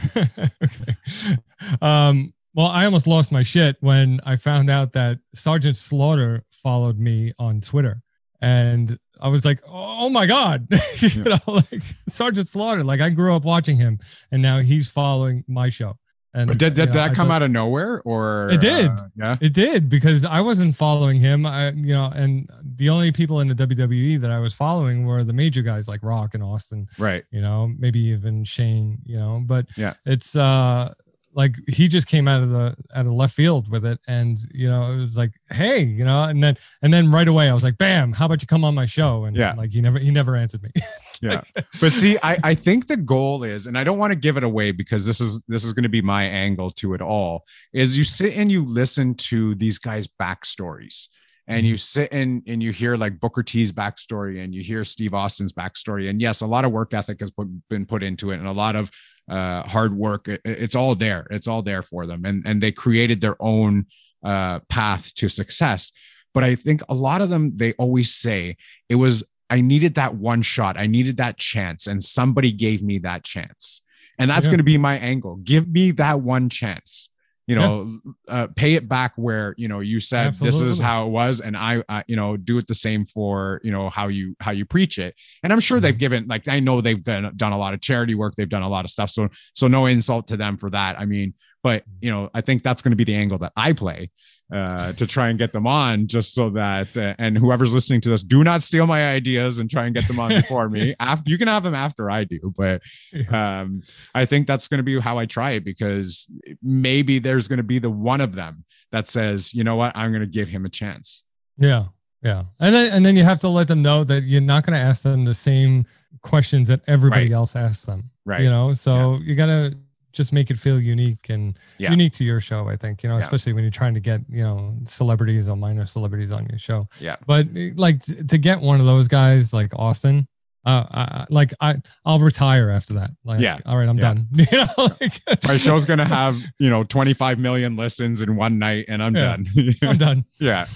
okay. Um well, I almost lost my shit when I found out that Sergeant Slaughter followed me on Twitter. And I was like, oh my God, *laughs* you know, like Sergeant Slaughter. Like I grew up watching him and now he's following my show. And but did, did know, that I come thought, out of nowhere or it did? Uh, yeah, it did because I wasn't following him. I, you know, and the only people in the WWE that I was following were the major guys like Rock and Austin, right? You know, maybe even Shane, you know, but yeah, it's, uh, like he just came out of the out of left field with it. And you know it was like hey you know and then and then right away i was like bam how about you come on my show? And yeah. like he never he never answered me. *laughs* Yeah. *laughs* but see i i think the goal is and i don't want to give it away because this is this is going to be my angle to it all is you sit and you listen to these guys backstories. And you mm-hmm. sit and and you hear like Booker T's backstory and you hear Steve Austin's backstory. And yes, a lot of work ethic has put, been put into it, and a lot of uh, hard work. It, it's all there. It's all there for them, and and they created their own uh, path to success. but I think a lot of them they always say it was I needed that one shot, I needed that chance, and somebody gave me that chance, and that's Yeah. going to be my angle. Give me that one chance. You know, uh, pay it back where you know you said this is how it was, and I, I, you know, do it the same for you know how you how you preach it. And I'm sure Mhm. they've given like I know they've done, done a lot of charity work, they've done a lot of stuff. So so no insult to them for that. I mean, but you know, I think that's going to be the angle that I play uh, to try and get them on, just so that uh, and whoever's listening to this, do not steal my ideas and try and get them on before me. *laughs* After you can have them after I do, but um, I think that's going to be how I try it because maybe there's going to be the one of them that says, you know what, I'm going to give him a chance. Yeah. Yeah. And then and then you have to let them know that you're not going to ask them the same questions that everybody Right. else asks them. Right. You know, so you got to just make it feel unique and Yeah. unique to your show, I think, you know, Yeah. especially when you're trying to get, you know, celebrities or minor celebrities on your show. Yeah. But eh, like to get one of those guys like Austin, uh, I, like I, I'll retire after that. Like, Yeah. all right, I'm Yeah. done. *laughs* you know, like, My *laughs* show's going to have, you know, 25 million listens in one night and I'm Yeah. done. *laughs* I'm done. yeah.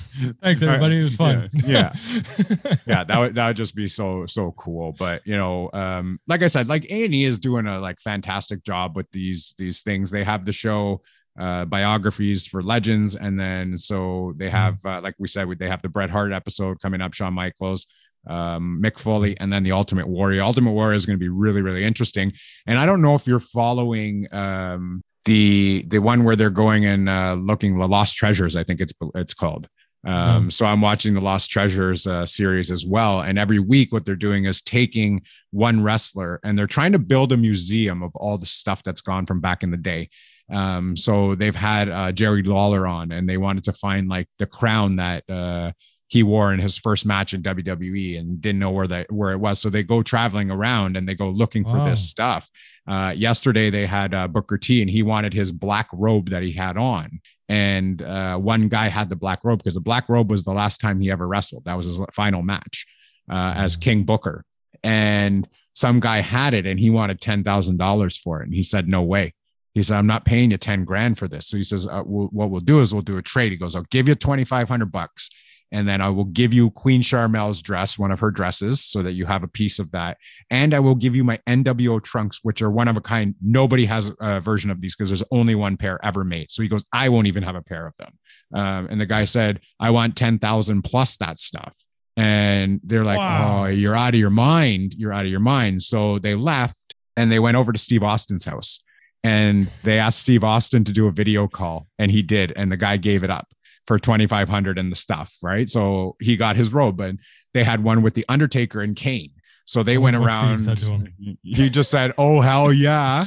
Thanks, everybody. It was fun. Yeah. yeah that would that would just be so so cool but you know um like i said like a&e is doing a like fantastic job with these these things they have the show uh biographies for legends and then so they have uh, like we said they have the bret hart episode coming up shawn michaels um mick foley and then the ultimate warrior ultimate warrior is going to be really really interesting and i don't know if you're following um the the one where they're going and uh looking the lost treasures i think it's it's called um, so I'm watching the Lost Treasures uh, series as well. And every week, what they're doing is taking one wrestler and they're trying to build a museum of all the stuff that's gone from back in the day. Um, so they've had uh, Jerry Lawler on and they wanted to find like the crown that uh, he wore in his first match in WWE and didn't know where that where it was. So they go traveling around and they go looking for Wow. this stuff. Uh, yesterday they had uh, Booker T and he wanted his black robe that he had on and uh, one guy had the black robe because the black robe was the last time he ever wrestled. That was his final match uh, as King Booker, and some guy had it and he wanted ten thousand dollars for it, and he said, "No way." He said, "I'm not paying you ten grand for this." So he says, uh, we'll, "What we'll do is we'll do a trade." He goes, "I'll give you twenty five hundred bucks." And then I will give you Queen Sharmell's dress, one of her dresses, so that you have a piece of that. And I will give you my NWO trunks, which are one of a kind. Nobody has a version of these because there's only one pair ever made. So he goes, I won't even have a pair of them. Um, and the guy said, I want 10,000 plus that stuff. And they're like, Wow. Oh, you're out of your mind. You're out of your mind. So they left and they went over to Steve Austin's house and they asked Steve Austin to do a video call and he did. And the guy gave it up for 2,500 and the stuff. Right. So he got his robe and they had one with the Undertaker and Kane. So they went around. said to him. He just said, "Oh hell yeah!"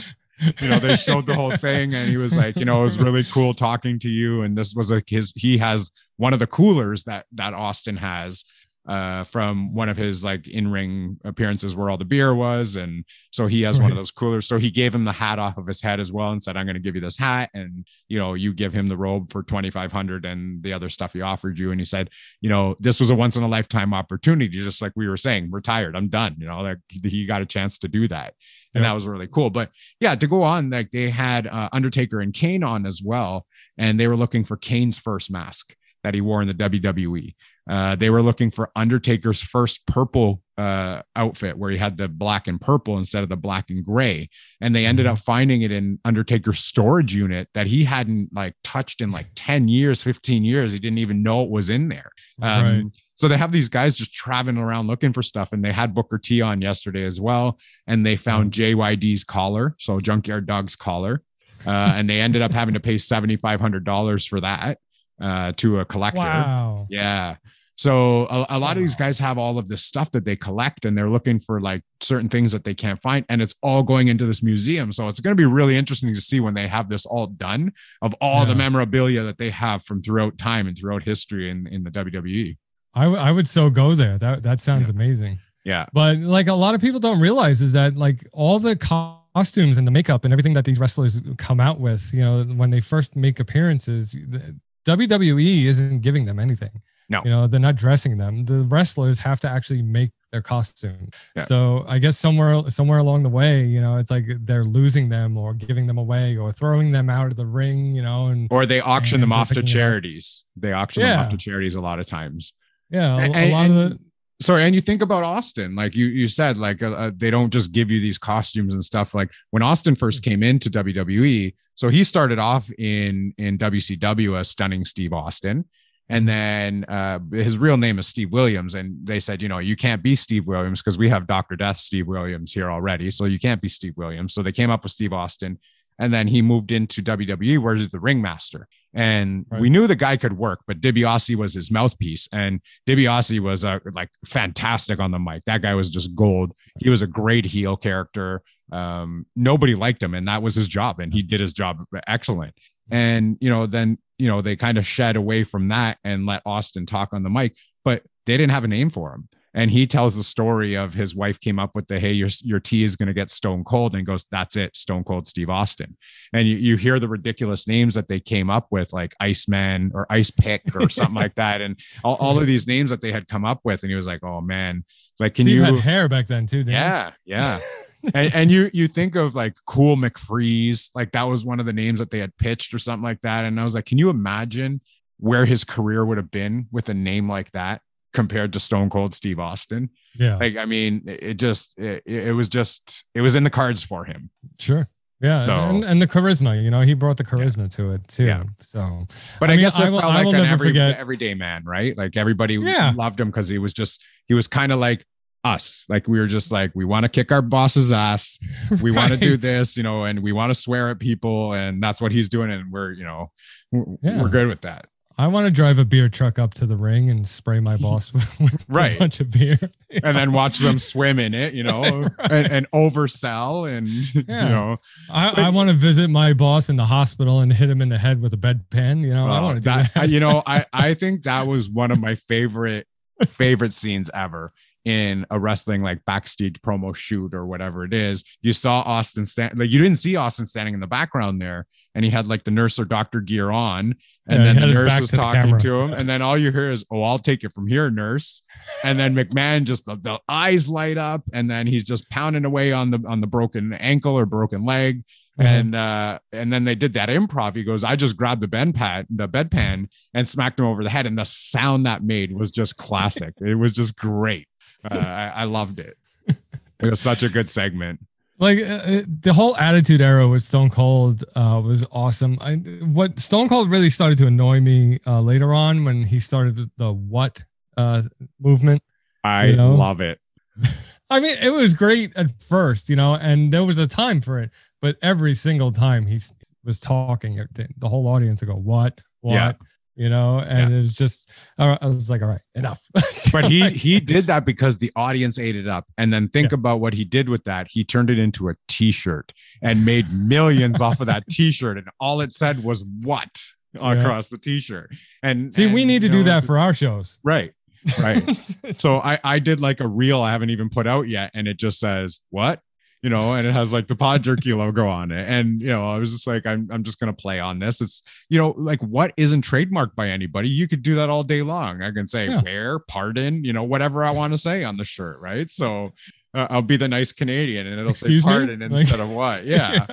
You know, they showed the whole thing, and he was like, "You know, it was *laughs* really cool talking to you." And this was like his. He has one of the coolers that that Austin has uh, from one of his like in ring appearances where all the beer was, and so he has one of those coolers. So he gave him the hat off of his head as well, and said, "I'm going to give you this hat, and you know, you give him the robe for 2,500 and the other stuff he offered you." And he said, "You know, this was a once in a lifetime opportunity, just like we were saying. Retired, I'm done. You know, like he got a chance to do that." and Yeah. that was really cool. But yeah, to go on, like they had uh, Undertaker and Kane on as well, and they were looking for Kane's first mask that he wore in the WWE. Uh, they were looking for Undertaker's first purple uh, outfit where he had the black and purple instead of the black and gray, and they ended up finding it in Undertaker's storage unit that he hadn't like touched in like ten years, fifteen years. He didn't even know it was in there. Um, Right. So they have these guys just traveling around looking for stuff, and they had Booker T on yesterday as well, and they found JYD's collar, so Junkyard Dog's collar, uh, and they ended up *laughs* having to pay seventy five hundred dollars for that uh, to a collector. Wow. Yeah. So a, a lot of these guys have all of this stuff that they collect and they're looking for like certain things that they can't find and it's all going into this museum. So it's going to be really interesting to see when they have this all done of all the memorabilia that they have from throughout time and throughout history in, in the. WWE. I, w- I would so go there. That that sounds amazing. Yeah. But like a lot of people don't realize is that like all the costumes and the makeup and everything that these wrestlers come out with, you know, when they first make appearances, the- WWE isn't giving them anything. No. You know, they're not dressing them. The wrestlers have to actually make their costume. Yeah. So I guess somewhere somewhere along the way, you know, it's like they're losing them or giving them away or throwing them out of the ring, you know, and Or they auction them off to picking it up. charities. They auction them off to charities a lot of times. yeah, a, a lot and- of the sorry and you think about austin like you you said like uh, uh, they don't just give you these costumes and stuff like when austin first came into wwe so he started off in in wcw as stunning steve austin and then uh, his real name is steve williams and they said you know you can't be steve williams because we have dr death steve williams here already so you can't be steve williams so they came up with steve austin and then he moved into wwe where he's the ringmaster and Right. we knew the guy could work but DiBiase was his mouthpiece and DiBiase was uh, like fantastic on the mic. That guy was just gold. He was a great heel character. Um, nobody liked him, and that was his job, and he did his job excellent. And you know, then you know they kind of shed away from that and let Austin talk on the mic, but they didn't have a name for him. And he tells the story of his wife came up with the hey, your your tea is going to get stone cold, and goes, that's it, Stone Cold Steve Austin. And you, you hear the ridiculous names that they came up with, like Iceman or Ice Pick or something like that, and all, all of these names that they had come up with. And he was like, oh man, like can Steve you? had hair back then too, he? Yeah, yeah. *laughs* and, and you you think of like cool McFreeze, like that was one of the names that they had pitched or something like that. And I was like, can you imagine where his career would have been with a name like that compared to Stone Cold Steve Austin? Yeah, Like, I mean, it just it, it was just it was in the cards for him. sure. Yeah, So- and, and the charisma, you know, he brought the charisma to it too. Yeah. So But I I, mean, guess I will- felt I like will an never every, forget- everyday man, right? Like everybody Yeah. loved him because he was just he was kind of like us. Like we were just like we want to kick our boss's ass. we want to do this, you know, and we want to swear at people, and that's what he's doing, and we're, you know, we're, Yeah. we're good with that. I want to drive a beer truck up to the ring and spray my boss *laughs* with, with Right. a bunch of beer. *laughs* And then watch them swim in it, you know, *laughs* Right. and, and oversell, and Yeah. you know, I, But- I want to visit my boss in the hospital and hit him in the head with a bedpan. You know, I oh, want to do that, that. you know, I I think that was one of my favorite favorite scenes ever in a wrestling like backstage promo shoot or whatever it is. You saw Austin stand like you didn't see Austin standing in the background there, and he had like the nurse or doctor gear on, and Yeah, then the nurse was to talking to him, and then all you hear is, "Oh, I'll take it from here, nurse," and then McMahon just the, the eyes light up, and then he's just pounding away on the on the broken ankle or broken leg. Mhm. And uh, and then they did that improv. He goes, I just grabbed the bed pad, the bedpan, and smacked him over the head. And the sound that made was just classic. it was just great. Uh, I, I loved it. *laughs* It was such a good segment. like uh, uh, the whole attitude era with Stone Cold uh, was awesome. I, what Stone Cold really started to annoy me uh, later on when he started the what uh, movement. I You know? love it. *laughs* I mean, it was great at first, you know, and there was a time for it, but every single time he was talking, the- the whole audience would go, "What? What?" Yeah. You know, and it was just uh, i was like, "All right, enough." *laughs* But he he did that because the audience ate it up. And then think about what he did with that. He turned it into a t-shirt and made millions off of that *laughs* t-shirt. And all it said was what Yeah. across the t-shirt. And see, we need to you do that for our shows. right. Right. *laughs* so I, I did like a reel I haven't even put out yet, and it just says what, you know, and it has like the pod jerky logo on it. And you know, I was just like, I'm I'm just gonna play on this. It's you know, like what isn't trademarked by anybody. You could do that all day long. I can say Yeah. where, pardon, you know, whatever I want to say on the shirt, right? So uh, I'll be the nice Canadian and it'll Excuse say me? pardon Like- instead of what. *laughs* Yeah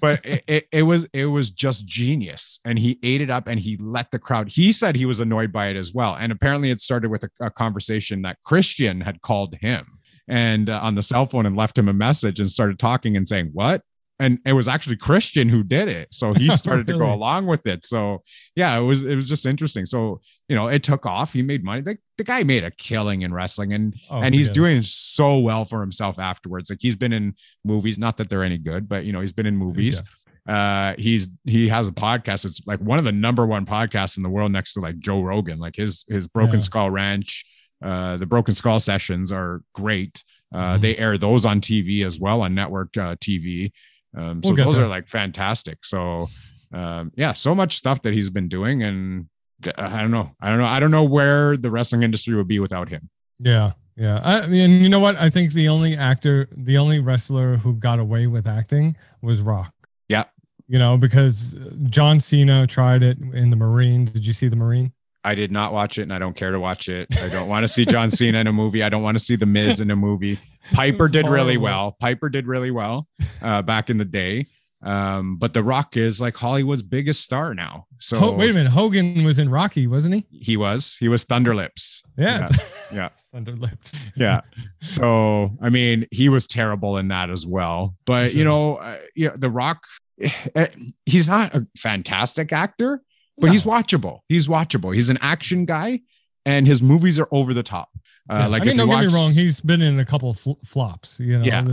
but it, it, it was it was just genius and he ate it up and he let the crowd he said he was annoyed by it as well and apparently it started with a, a conversation that christian had called him and uh, on the cell phone and left him a message and started talking and saying what? And it was actually christian who did it. So he *laughs* started to go along with it. So yeah it was it was just interesting. So you know it took off. He made money. The, the guy made a killing in wrestling and Oh, and he's yeah. doing so well for himself afterwards. Like he's been in movies not that they're any good but you know he's been in movies. Uh he's he has a podcast. It's like one of the number one podcasts in the world next to like joe rogan. Like his his broken Yeah. skull ranch uh the broken skull sessions are great uh Mhm. they air those on tv as well on network uh, tv um so We'll get those there. are like fantastic so um yeah so much stuff that he's been doing and uh, i don't know i don't know i don't know where the wrestling industry would be without him Yeah, yeah. I mean, you know what? I think the only actor, the only wrestler who got away with acting was Rock. Yeah. You know, because John Cena tried it in the Marine. Did you see the Marine? I did not watch it and I don't care to watch it. I don't want to see John Cena in a movie. I don't want to see The Miz in a movie. *laughs* Piper did really well. Piper did really well uh, back in the day. Um, but The Rock is like Hollywood's biggest star now. So wait a minute, Hogan was in Rocky, wasn't he? he was. He was Thunderlips. Yeah, *laughs* yeah. Thunder Lips. yeah. So I mean, he was terrible in that as well. But you know, uh, yeah, The Rock, eh, he's not a fantastic actor, but he's watchable. He's watchable. He's an action guy, and his movies are over the top. Uh, Yeah. Like I mean, don't get me wrong, he's been in a couple fl- flops. You know, Yeah.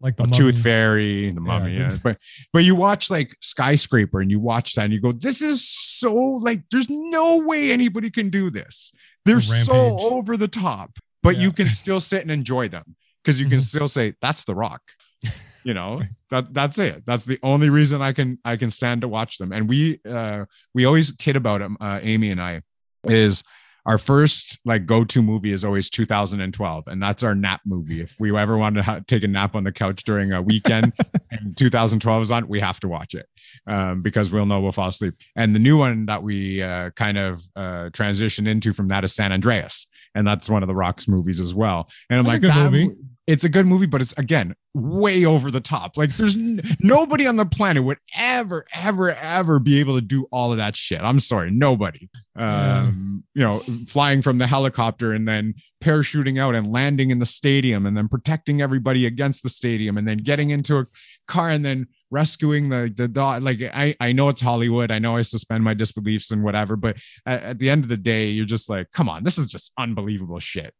like the Tooth Fairy, the Mummy, Yeah, yeah. But but you watch like Skyscraper, and you watch that, and you go, "This is so like, there's no way anybody can do this. They're so over the top." But you can still sit and enjoy them because you can Mhm. still say, "That's The Rock." *laughs* You know that that's it. That's the only reason I can I can stand to watch them. And we uh we always kid about them. Uh, Amy and I is our first like go-to movie is always 2012 and that's our nap movie if we ever want to ha- take a nap on the couch during a weekend *laughs* and 2012 is on we have to watch it um, because we'll know we'll fall asleep and the new one that we uh, kind of uh, transition into from that is san andreas and that's one of the rocks movies as well and i'm That's a like good movie. mo- it's a good movie but it's again way over the top like there's n- nobody on the planet would ever ever ever be able to do all of that shit i'm sorry nobody Yeah. um you know flying from the helicopter and then parachuting out and landing in the stadium and then protecting everybody against the stadium and then getting into a car and then rescuing the the dog like i i know it's hollywood i know i suspend my disbeliefs and whatever but at, at the end of the day you're just like come on this is just unbelievable shit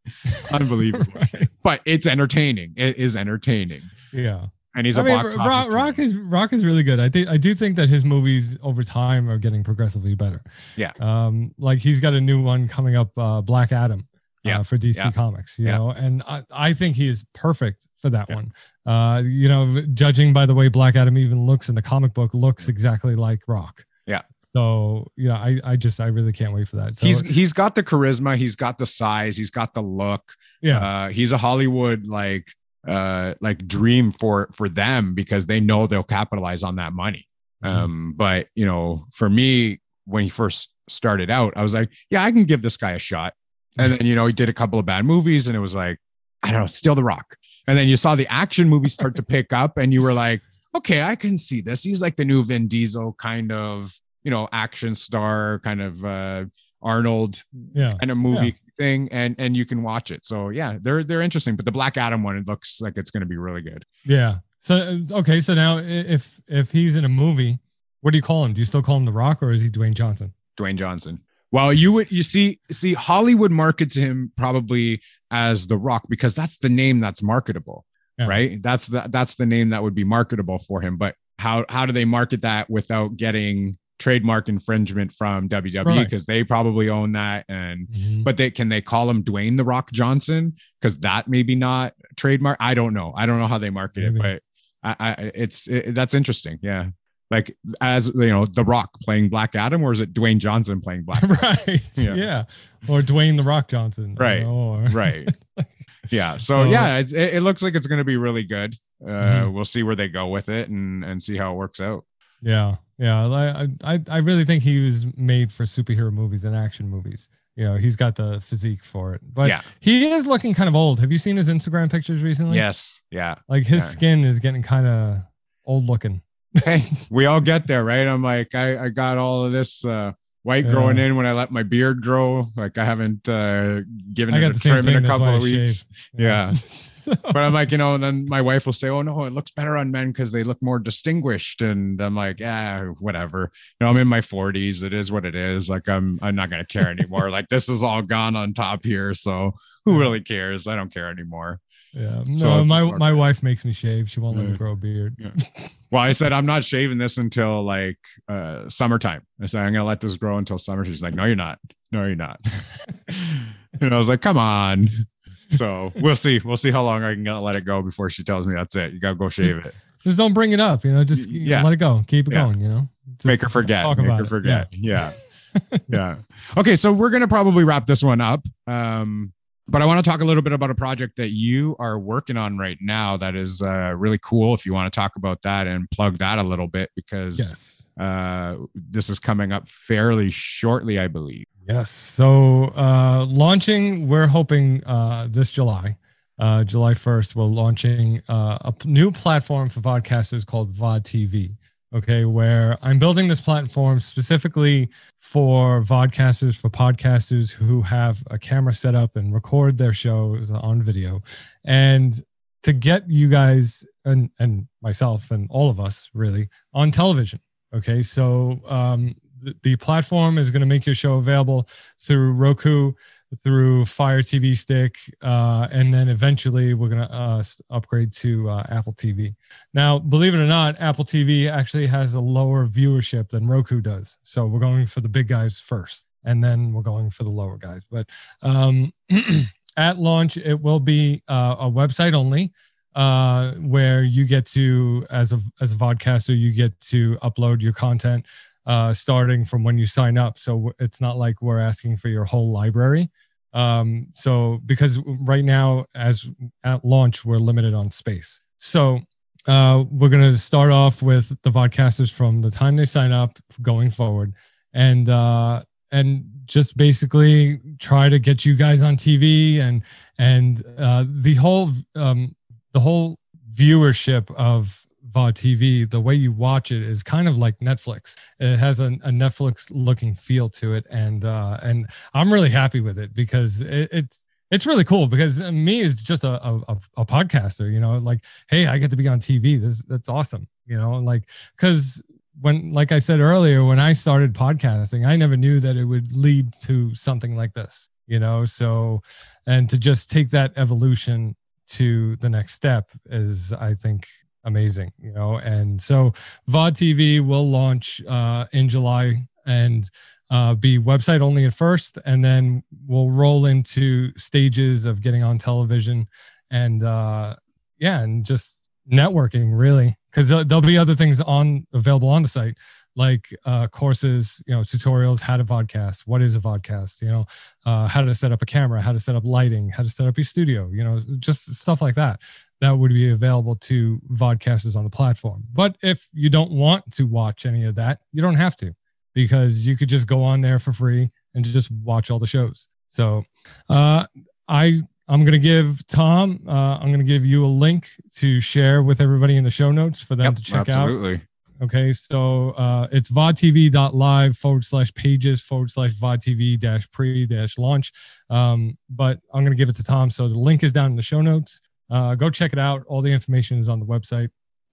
unbelievable *laughs* Right. but it's entertaining it is entertaining Yeah. and he's I a mean, box Rock, Rock is Rock is really good. I think I do think that his movies over time are getting progressively better. Yeah. Um, like he's got a new one coming up, uh, Black Adam. Yeah. Uh, for DC Yeah. Comics, you Yeah. know, and I, I think he is perfect for that Yeah. one. Uh, you know, judging by the way Black Adam even looks in the comic book, looks exactly like Rock. Yeah. So yeah, I, I just I really can't wait for that. So he's he's got the charisma he's got the size he's got the look yeah, uh he's a hollywood like uh like dream for for them because they know they'll capitalize on that money Mhm. um but you know for me when he first started out i was like yeah i can give this guy a shot and then you know he did a couple of bad movies and it was like i don't know still the rock and then you saw the action movies start to pick up and you were like okay i can see this he's like the new vin diesel kind of you know action star kind of uh arnold yeah. kind of movie thing and and you can watch it so yeah they're they're interesting but the black adam one it looks like it's going to be really good Yeah. So uh, okay, so now if if he's in a movie, what do you call him? Do you still call him The Rock or is he Dwayne Johnson? dwayne johnson well you would you see see hollywood markets him probably as the rock because that's the name that's marketable Yeah. right that's the that's the name that would be marketable for him but how how do they market that without getting trademark infringement from wwe Right. because they probably own that and Mhm. but they can they call him Dwayne the Rock Johnson because that maybe not trademark. I don't know. I don't know how they market Maybe. it, but I, I it's it, that's interesting. Yeah, like as you know, the Rock playing Black Adam, or is it Dwayne Johnson playing Black? *laughs* right. Yeah. Yeah. Or Dwayne the Rock Johnson. you Right. know, Or, right. *laughs* Yeah. So, So- yeah, it, it looks like it's going to be really good. Uh, Mhm. We'll see where they go with it and and see how it works out. Yeah. Yeah. I, I I really think he was made for superhero movies and action movies. You know, he's got the physique for it. But Yeah. he is looking kind of old. Have you seen his Instagram pictures recently? Yes. Yeah. Like his Yeah. skin is getting kind of old looking. We all get there, right? I'm like, I, I got all of this uh, white Yeah. growing in when I let my beard grow. Like I haven't uh, given I it a trim in a couple of weeks. shave. Yeah. *laughs* But I'm like, you know, and then my wife will say, "Oh no, it looks better on men because they look more distinguished." And I'm like, "Yeah, whatever." You know, I'm in my 40s. It is what it is. Like I'm, I'm not gonna care anymore. like this is all gone on top here. So who really cares? I don't care anymore. Yeah. No, it's my my wife makes me shave. She won't let me grow a beard. *laughs* Well, I said I'm not shaving this until like uh, summertime. I said I'm gonna let this grow until summer. She's like, "No, you're not. No, you're not." *laughs* and I was like, "Come on." So we'll see. We'll see how long I can let it go before she tells me that's it. You gotta go shave it. Just don't bring it up. You know, just Yeah. let it go. Keep it Yeah. going. You know, Just make her forget. Make her it. forget. Yeah. Yeah. *laughs* Okay. So we're going to probably wrap this one up. Um, but I want to talk a little bit about a project that you are working on right now that is uh, really cool. If you want to talk about that and plug that a little bit, because Yes. uh, this is coming up fairly shortly, I believe. Yes. So uh, launching, we're hoping uh, this July, uh, July 1st, we're launching uh, a new platform for podcasters called VOD TV. Okay, where I'm building this platform specifically for vodcasters, for podcasters who have a camera set up and record their shows on video. And to get you guys and, and myself and all of us really on television. Okay, so um, the, the platform is going to make your show available through Roku, through Fire TV Stick, uh, and then eventually we're to uh, upgrade to uh, Apple TV. Now, believe it or not, Apple TV actually has a lower viewership than Roku does. So we're going for the big guys first, and then we're going for the lower guys. But um, *clears throat* at launch, it will be uh, a website only uh, where you get to as a as a vodcaster you get to upload your content uh, starting from when you sign up. So it's not like we're asking for your whole library. Um, so because right now, as at launch, we're limited on space. So uh, we're to start off with the podcasters from the time they sign up going forward, and uh, and just basically try to get you guys on TV and and uh, the whole um, the whole viewership of VOD TV, the way you watch it is kind of like Netflix. It has a, a Netflix looking feel to it, and uh, and I'm really happy with it because it, it's it's really cool because me is just a, a, a podcaster, you know, like hey, I get to be on TV. This that's awesome, you know, like because when like I said earlier, when I started podcasting, I never knew that it would lead to something like this, you know. So and to just take that evolution to the next step is I think amazing, you know. And so VOD TV will launch uh, in July and uh, be website only at first, and then we'll roll into stages of getting on television and uh, yeah, and just networking really, because there'll be other things on available on the site like uh, courses, you know, tutorials, how to vodcast, what is a vodcast, you know, uh, how to set up a camera, how to set up lighting, how to set up your studio, you know, just stuff like that. That would be available to vodcasters on the platform. But if you don't want to watch any of that, you don't have to because you could just go on there for free and just watch all the shows. So uh, I I'm going to give Tom, uh, I'm going to give you a link to share with everybody in the show notes for them yep, to check out. absolutely. out. Okay, so uh, it's vodtv.live forward slash pages forward slash vodtv dash pre dash launch. Um, but I'm going to give it to Tom. So the link is down in the show notes. Uh, go check it out. All the information is on the website.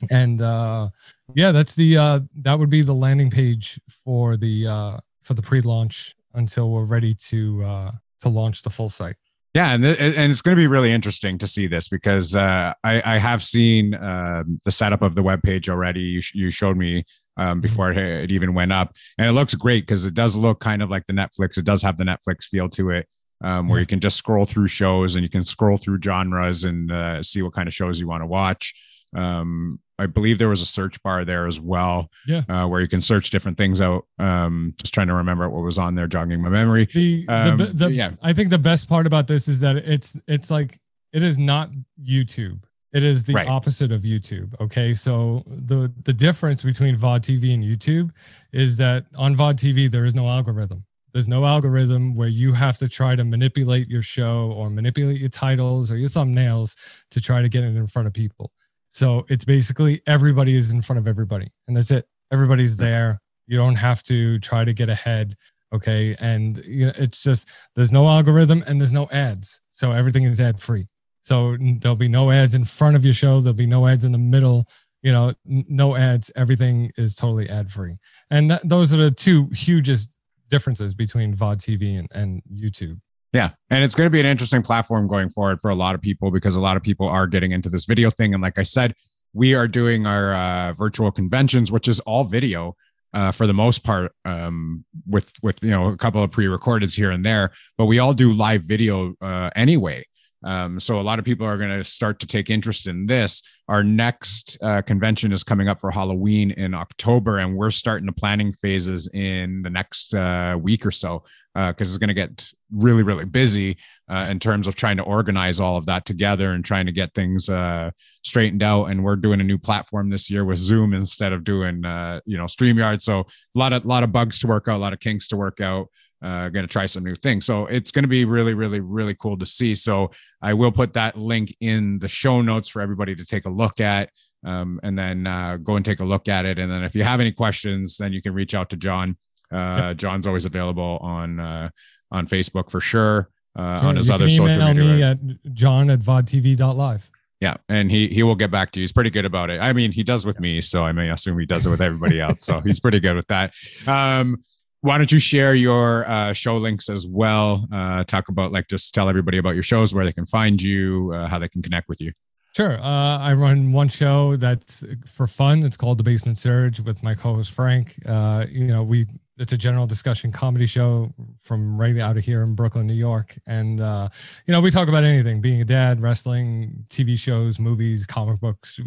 And uh, yeah, that's the uh, that would be the landing page for the uh, for the pre-launch until we're ready to uh, to launch the full site. Yeah, and th- and it's going to be really interesting to see this because uh, I, I have seen uh, the setup of the web page already. You, sh- you showed me um, mm-hmm. before it, it, even went up, and it looks great because it does look kind of like the Netflix. It does have the Netflix feel to it, um, where you can just scroll through shows and you can scroll through genres and uh, see what kind of shows you want to watch. Um, I believe there was a search bar there as well, yeah, uh, where you can search different things out. Um, just trying to remember what was on there, jogging my memory. The, um, the, the, yeah, I think the best part about this is that it's it's like it is not YouTube. It is the right. opposite of YouTube. Okay, so the the difference between VOD TV and YouTube is that on VOD TV there is no algorithm. There's no algorithm where you have to try to manipulate your show or manipulate your titles or your thumbnails to try to get it in front of people so it's basically everybody is in front of everybody, and that's it. Everybody's there. You don't have to try to get ahead. Okay. And you know, it's just there's no algorithm and there's no ads. So everything is ad free. So there'll be no ads in front of your show. There'll be no ads in the middle. You know, no ads. Everything is totally ad free. And that, those are the two hugest differences between VOD TV and, and YouTube. Yeah. And it's going to be an interesting platform going forward for a lot of people because a lot of people are getting into this video thing. And like I said, we are doing our uh, virtual conventions, which is all video uh, for the most part, um, with with you know a couple of pre-recordeds here and there. But we all do live video uh, anyway. Um, so a lot of people are going to start to take interest in this. Our next uh, convention is coming up for Halloween in October, and we're starting the planning phases in the next uh, week or so because uh, it's going to get really, really busy uh, in terms of trying to organize all of that together and trying to get things uh, straightened out. And we're doing a new platform this year with Zoom instead of doing, uh, you know, StreamYard. So a lot of, lot of bugs to work out, a lot of kinks to work out. Uh, going to try some new things. So it's going to be really, really, really cool to see. So I will put that link in the show notes for everybody to take a look at. Um, and then uh, go and take a look at it. And then if you have any questions, then you can reach out to John. Uh, John's always available on uh, on Facebook for sure. Uh, sure. on his other social media. Me at john at vodtv.live. Yeah, and he he will get back to you. He's pretty good about it. I mean, he does with me, so I may assume he does it with everybody else. So he's pretty good with that. Um, why don't you share your uh, show links as well? Uh, talk about like just tell everybody about your shows, where they can find you, uh, how they can connect with you. Sure. Uh, I run one show that's for fun. It's called The Basement Surge with my co-host Frank. Uh, you know, we it's a general discussion comedy show from right out of here in Brooklyn, New York. And, uh, you know, we talk about anything being a dad, wrestling, TV shows, movies, comic books,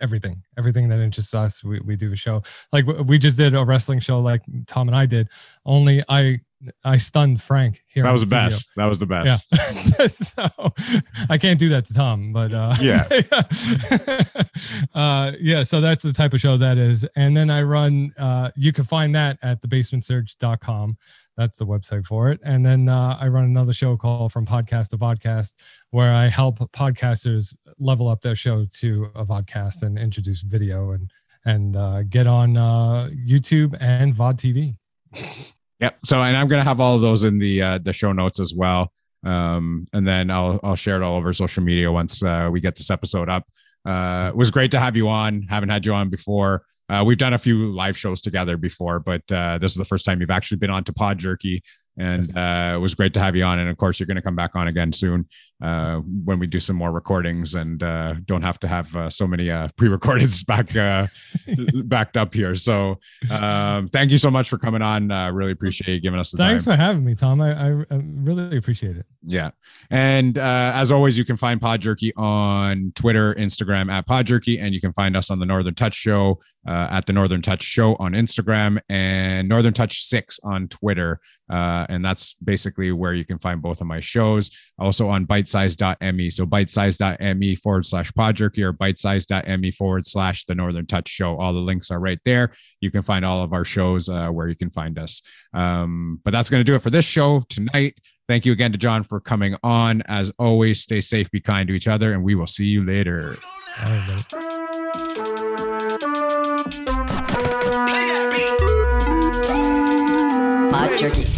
everything, everything that interests us. We, we do a show like we just did a wrestling show like Tom and I did. Only I I stunned Frank here. That was the, the best. That was the best. Yeah. *laughs* so I can't do that to Tom, but uh, yeah, *laughs* uh, yeah. So that's the type of show that is. And then I run. Uh, you can find that at thebasementsurge.com. That's the website for it. And then uh, I run another show called From Podcast to Vodcast, where I help podcasters level up their show to a vodcast and introduce video and and uh, get on uh, YouTube and VOD TV. Yep. So, and I'm gonna have all of those in the uh, the show notes as well. Um, and then I'll I'll share it all over social media once uh, we get this episode up. Uh, it was great to have you on. Haven't had you on before. Uh, we've done a few live shows together before, but uh, this is the first time you've actually been on to Pod Jerky, and yes. uh, it was great to have you on. And of course, you're going to come back on again soon uh, when we do some more recordings and uh, don't have to have uh, so many uh, pre-recordeds *laughs* back uh, backed up here. So um, thank you so much for coming on. really appreciate you giving us the Thanks time. Thanks for having me, Tom. I, I, I really appreciate it. Yeah, and as always, you can find Pod Jerky on Twitter, Instagram at Pod Jerky, and you can find us on the Northern Touch Show at the Northern Touch Show on Instagram and Northern Touch Six on Twitter. Uh, and that's basically where you can find both of my shows. Also on bitesize.me. So bitesize.me forward slash podjerky or bitesize.me forward slash the Northern Touch Show. All the links are right there. You can find all of our shows uh, where you can find us. Um, but that's going to do it for this show tonight. Thank you again to John for coming on. As always, stay safe, be kind to each other, and we will see you later. Pod Jerky.